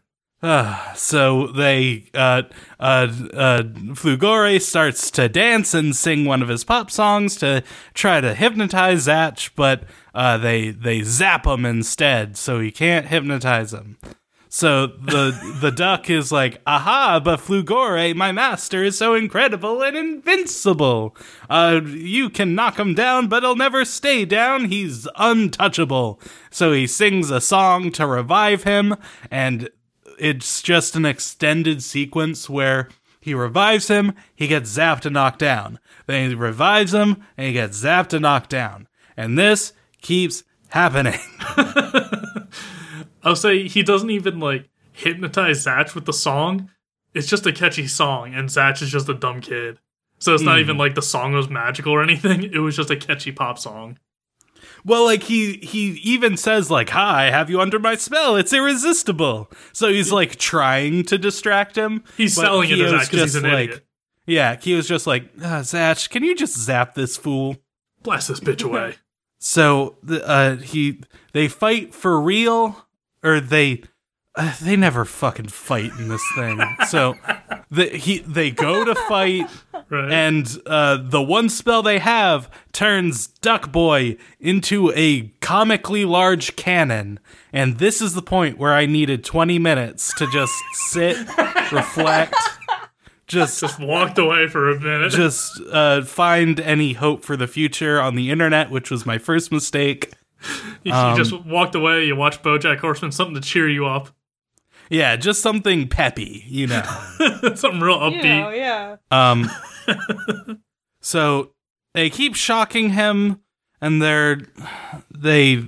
So they, uh, uh, uh, Folgore starts to dance and sing one of his pop songs to try to hypnotize Zatch, but uh, they they zap him instead, so he can't hypnotize him. So the the duck is like, aha, but Folgore, my master, is so incredible and invincible. Uh, you can knock him down, but he'll never stay down. He's untouchable. So he sings a song to revive him, and it's just an extended sequence where he revives him, he gets zapped and knocked down. Then he revives him, and he gets zapped and knocked down. And this keeps happening. [LAUGHS] I'll say he doesn't even like hypnotize Zatch with the song, it's just a catchy song, and Zatch is just a dumb kid. So it's not even like the song was magical or anything. [LAUGHS] It was just a catchy pop song. Well, like he he even says like, "Hi, have you under my spell. It's irresistible." So he's like trying to distract him. He's selling it as Kyo's because he's an like, idiot. Yeah, Kyo's just like, ah, Zatch, can you just zap this fool? Blast this bitch away. [LAUGHS] So the, uh, he they fight for real, or they uh, they never fucking fight in this thing. so the, he they go to fight, Right. and uh, the one spell they have turns Duck Boy into a comically large cannon. And this is the point where I needed 20 minutes to just sit, [LAUGHS] reflect, just just walked away for a minute. just uh, find any hope for the future on the internet, which was my first mistake. You, [LAUGHS] you um, just walked away. You watched BoJack Horseman, something to cheer you up, Yeah, just something peppy, you know. [LAUGHS] something real You upbeat. know, yeah. Um, [LAUGHS] so they keep shocking him, and they're they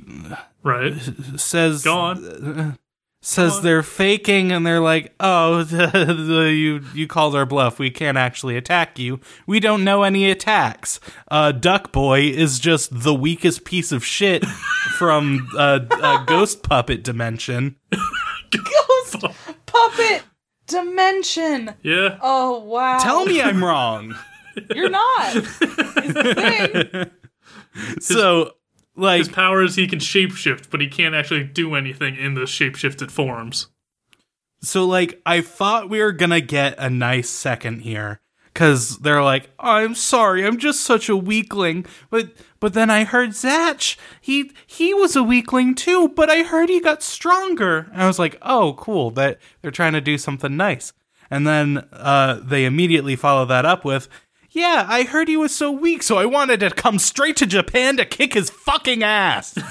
Right. says Go on. Says they're faking, and they're like, "Oh, [LAUGHS] you you called our bluff. We can't actually attack you. We don't know any attacks. Uh, Duck Boy is just the weakest piece of shit [LAUGHS] from uh, uh, Ghost Puppet Dimension." Ghost [LAUGHS] puppet dimension. Yeah. Oh wow. Tell me I'm wrong. you're not. Is the thing. so, like, His power is he can shapeshift, but he can't actually do anything in the shapeshifted forms. So like I thought we were gonna get a nice second here. Cause they're like, I'm sorry, I'm just such a weakling. But but then I heard Zatch, he he was a weakling too, but I heard he got stronger. And I was like, oh cool, that they're trying to do something nice. And then uh they immediately follow that up with, Yeah, I heard he was so weak, so I wanted to come straight to Japan to kick his fucking ass. [LAUGHS]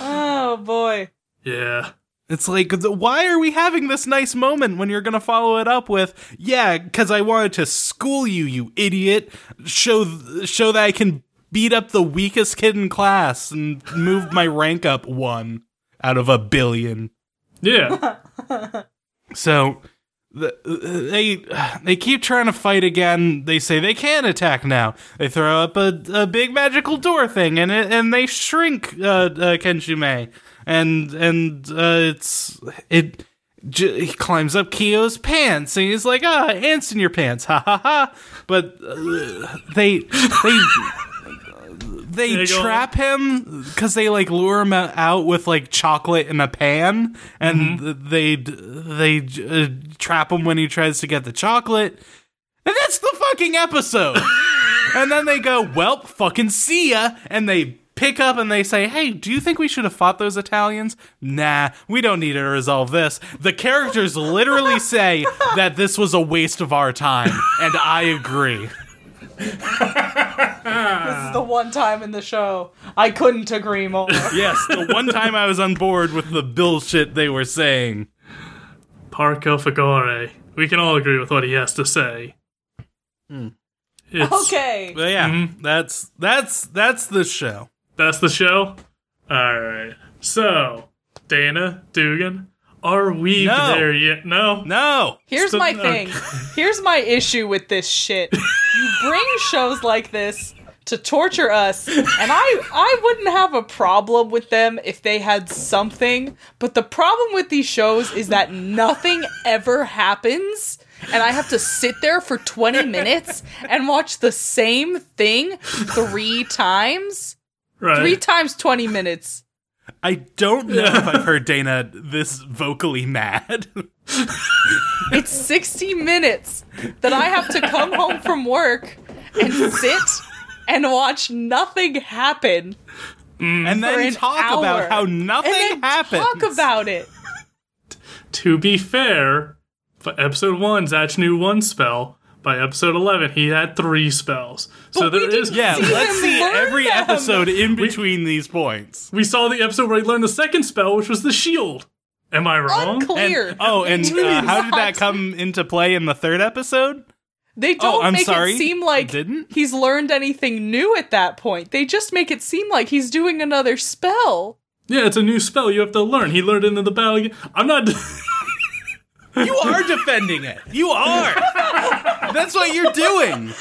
Oh boy. Yeah. It's like, th- why are we having this nice moment when you're gonna follow it up with, yeah, because I wanted to school you, you idiot. Show show that I can beat up the weakest kid in class and move my [LAUGHS] rank up one out of a billion. Yeah. [LAUGHS] So the, they they keep trying to fight again. They say they can attack now. They throw up a, a big magical door thing, and and they shrink uh, uh, Kanchome, and and uh, it's it. J- he climbs up Kyo's pants, and he's like, "Ah, ants in your pants, [LAUGHS] ha ha ha!" But uh, they they they trap him because they like lure him out with like chocolate in a pan, and Mm-hmm. they they uh, trap him when he tries to get the chocolate, and that's the fucking episode. [LAUGHS] and then they go, "Well, fucking see ya," and they pick up and they say, "Hey, do you think we should have fought those Italians?" Nah, we don't need to resolve this. The characters literally say that this was a waste of our time, and I agree. This is the one time in the show I couldn't agree more. [LAUGHS] Yes, the one time I was on board with the bullshit they were saying. Parco Folgore. We can all agree with what he has to say. Hmm. It's, okay. But yeah, mm-hmm. that's that's that's the show. That's the show? Alright. So, Dana, Dugan, are we No. there yet? No? No. Here's So- my okay. thing. Here's my issue with this shit. You bring shows like this to torture us, and I I wouldn't have a problem with them if they had something, but the problem with these shows is that nothing ever happens. And I have to sit there for 20 minutes and watch the same thing three times. Right. Three times 20 minutes. I don't know if I've [LAUGHS] heard Dana this vocally mad. [LAUGHS] It's 60 minutes that I have to come home from work and sit and watch nothing happen. Mm. and then an talk hour. about how nothing happened. talk about it. [LAUGHS] to be fair, episode one, Zatch knew one spell. By episode 11, he had three spells. so But we there is. didn't yeah, See let's see every them. episode in between these points. We saw the episode where he learned the second spell, which was the shield. Am I wrong? Unclear. And, oh, and [LAUGHS] uh, how did that come into play in the third episode? They don't I'm make sorry, it seem like didn't? he's learned anything new at that point. They just make it seem like he's doing another spell. Yeah, it's a new spell you have to learn. He learned it in the battle. I'm not. [LAUGHS] You are defending it. You are. [LAUGHS] That's what you're doing.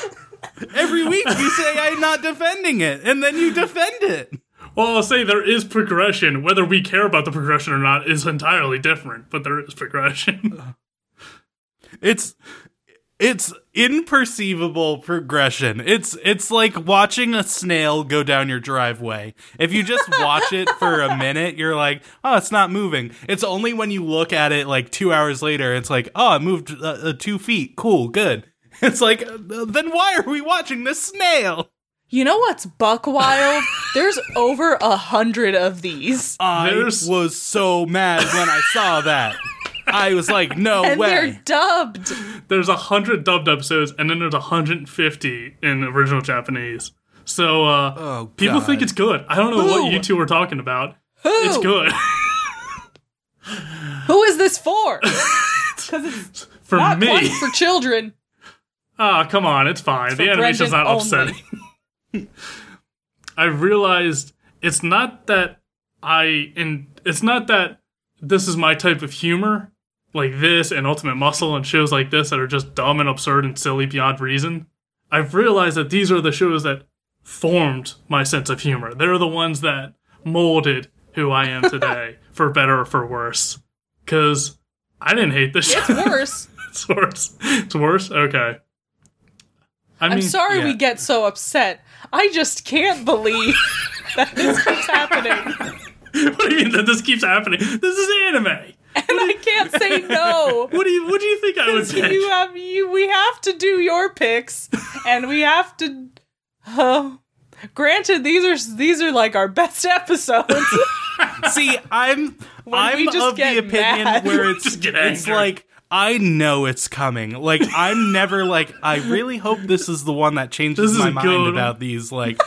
Every week you say I'm not defending it, and then you defend it. well, I'll say there is progression. Whether we care about the progression or not is entirely different, but there is progression. [LAUGHS] It's it's imperceivable progression. It's it's like watching a snail go down your driveway. If you just watch it for a [LAUGHS] minute, you're like, "Oh, it's not moving." It's only when you look at it like 2 hours later, it's like, "Oh, it moved uh, uh, 2 feet. Cool, good." [LAUGHS] It's like, uh, then why are we watching this snail? You know what's buck wild? [LAUGHS] There's over a hundred of these. I There's- was so mad when I saw that. I was like, "No [LAUGHS] and way." they're dubbed. there's a hundred dubbed episodes, and then there's 150 in original Japanese. So uh, Oh, people think it's good. I don't know Who? what you two were talking about. Who? It's good Who is this for? Because it's for not me. quite for children. Ah, come on, it's fine. for the animation's Brendan not upsetting. [LAUGHS] I realized it's not that I and it's not that this is my type of humor, like this and Ultimate Muscle and shows like this that are just dumb and absurd and silly beyond reason. I've realized that these are the shows that formed my sense of humor. They're the ones that molded who I am today, [LAUGHS] for better or for worse. Cause I didn't hate this show. It's worse. [LAUGHS] it's worse. It's worse? Okay. I mean, I'm sorry yeah. we get so upset. I just can't believe [LAUGHS] that this keeps happening. what do you mean that this keeps happening? This is anime. And I can't say no. [LAUGHS] What do you What do you think I would pick? You have you we have to do your picks and we have to uh, granted these are these are like our best episodes. [LAUGHS] See, I'm I'm we just of the opinion mad. where it's Just it's like I know it's coming. Like I'm never like I really hope this is the one that changes This my mind good about these like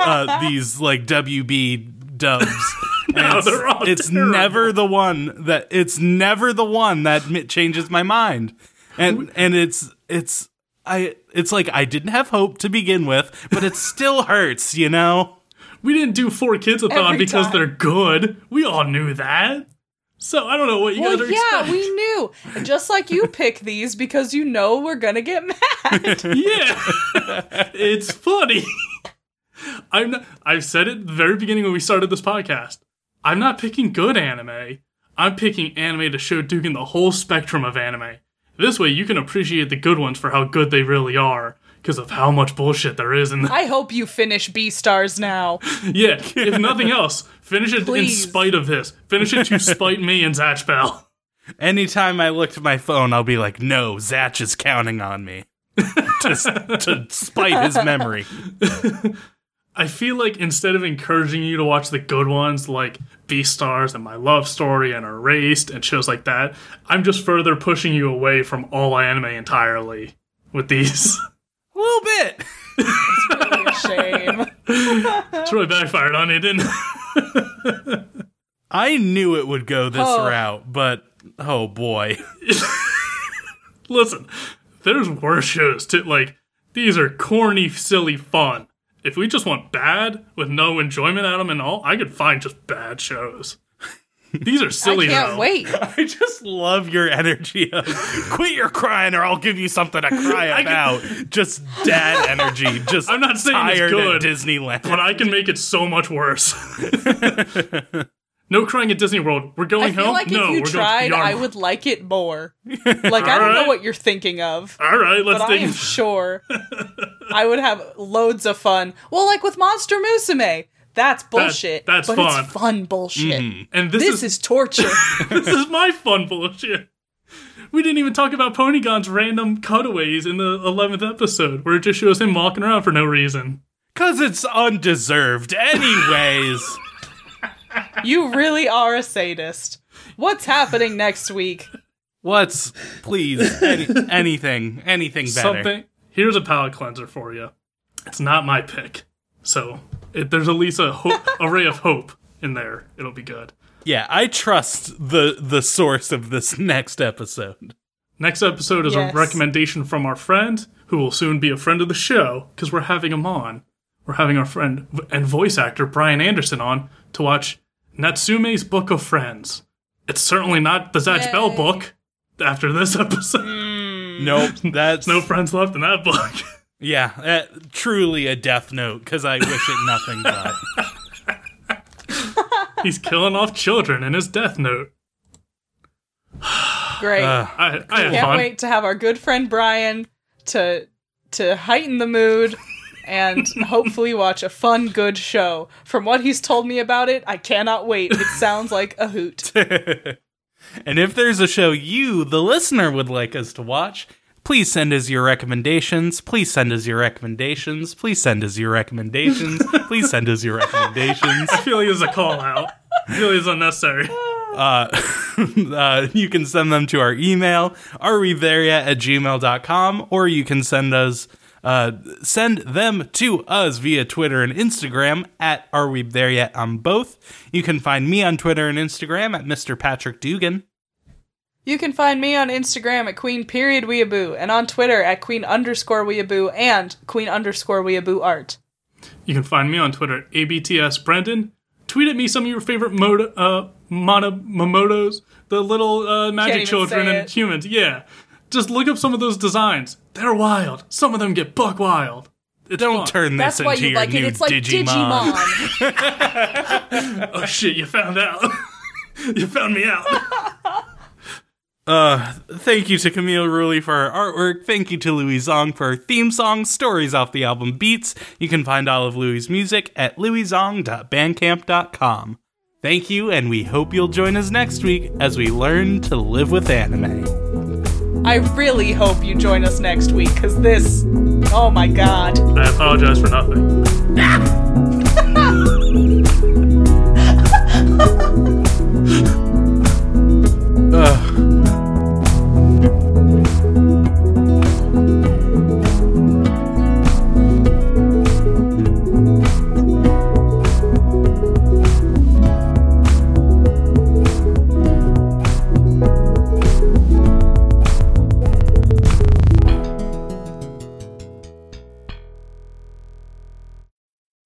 uh, these like WB dubs. [LAUGHS] No, it's, they're all it's terrible. never the one that it's never the one that mi- changes my mind. And and it's it's I it's like I didn't have hope to begin with, but it still hurts, you know? we didn't do four kids a thon because time. they're good. We all knew that. So I don't know what you well, guys are yeah, expecting. we knew. Just like you pick these because you know we're gonna get mad. [LAUGHS] [LAUGHS] yeah, it's funny. I'm not, I've said it at the very beginning when we started this podcast. I'm not picking good anime. I'm picking anime to show Dugan the whole spectrum of anime. This way, you can appreciate the good ones for how good they really are, because of how much bullshit there is in them. I hope you finish Beastars now. [LAUGHS] yeah, if nothing [LAUGHS] else, finish it Please. in spite of this. Finish it to spite me and Zatch Bell. [LAUGHS] Anytime I look at my phone, I'll be like, no, Zatch is counting on me to, to spite his memory. I feel like instead of encouraging you to watch the good ones like Beastars and My Love Story and Erased and shows like that, I'm just further pushing you away from all anime entirely with these. A little bit. It's Really a shame. [LAUGHS] it's really backfired on you, didn't it? I knew it would go this Oh. route, but oh boy. [LAUGHS] Listen, there's worse shows too. Like, these are corny, silly fun. If we just want bad with no enjoyment at them and all, I could find just bad shows. These are silly. I can't though. wait. [LAUGHS] I just love your energy of quit your crying or I'll give you something to cry I can- about. just dad energy. Just I'm not saying it's tired good, Disneyland. but I can make it so much worse. [LAUGHS] no crying at Disney World. We're I going feel home. like no, if you we're tried, going to I would like it more. [LAUGHS] Like I don't know what you're thinking of, All right, let's but I am sure I would have loads of fun. Well, like with Monster Musume, that's bullshit. that's but fun. it's fun bullshit. Mm-hmm. And this, This is, is torture. [LAUGHS] this is my fun bullshit. We didn't even talk about Ponygon's random cutaways in the eleventh episode, where it just shows him walking around for no reason. Cause it's undeserved. Anyways. [LAUGHS] you really are a sadist. What's happening next week? What's please any, anything. Anything better. Something. Here's a palate cleanser for you. It's not my pick, so it, there's at least a ho- a ray of hope in there. It'll be good. Yeah, I trust the the source of this [LAUGHS] next episode. Next episode is Yes. a recommendation from our friend, who will soon be a friend of the show because we're having him on. We're having our friend and voice actor Brian Anderson on to watch Natsume's Book of Friends. It's certainly not the Zatch Bell book after this [LAUGHS] episode. Hmm. Nope, that's [LAUGHS] no friends left in that book. Yeah, uh, truly a death note because I wish it nothing but. [LAUGHS] He's killing off children in his death note. [SIGHS] Great. Uh, I, I Can't fun. wait to have our good friend Brian to to heighten the mood and [LAUGHS] hopefully watch a fun, good show. From what he's told me about it, I cannot wait. It sounds like a hoot. [LAUGHS] And if there's a show you, the listener, would like us to watch, please send us your recommendations. Please send us your recommendations. Please send us your recommendations. [LAUGHS] please send us your recommendations. I feel like it's a call out. I feel like it's unnecessary. Uh, [LAUGHS] uh, you can send them to our email, are we there yet at gmail.com, or you can send us uh, send them to us via Twitter and Instagram at Are We There Yet on both. You can find me on Twitter and Instagram at Mr. Patrick Dugan. You can find me on Instagram at Queen period Weeaboo and on Twitter at Queen underscore Weeaboo and Queen underscore Weeaboo art. You can find me on Twitter at ABTS Brendan. Tweet at me some of your favorite moto, uh, mono, Mamodos, the little uh, magic children and it. humans. Yeah. Just look up some of those designs. They're wild. Some of them get buck wild. It's Don't fun. turn this That's why into you your like new it. It's like Digimon. Digimon. [LAUGHS] [LAUGHS] Oh shit, you found out. [LAUGHS] you found me out. Uh, thank you to Camille Rulli for our artwork. Thank you to Louie Zong for her theme song, Stories off the album Beats. You can find all of Louie's music at louiezong.bandcamp.com. Thank you, and we hope you'll join us next week as we learn to live with anime. I really hope you join us next week because this, oh my god. I apologize for nothing. [LAUGHS]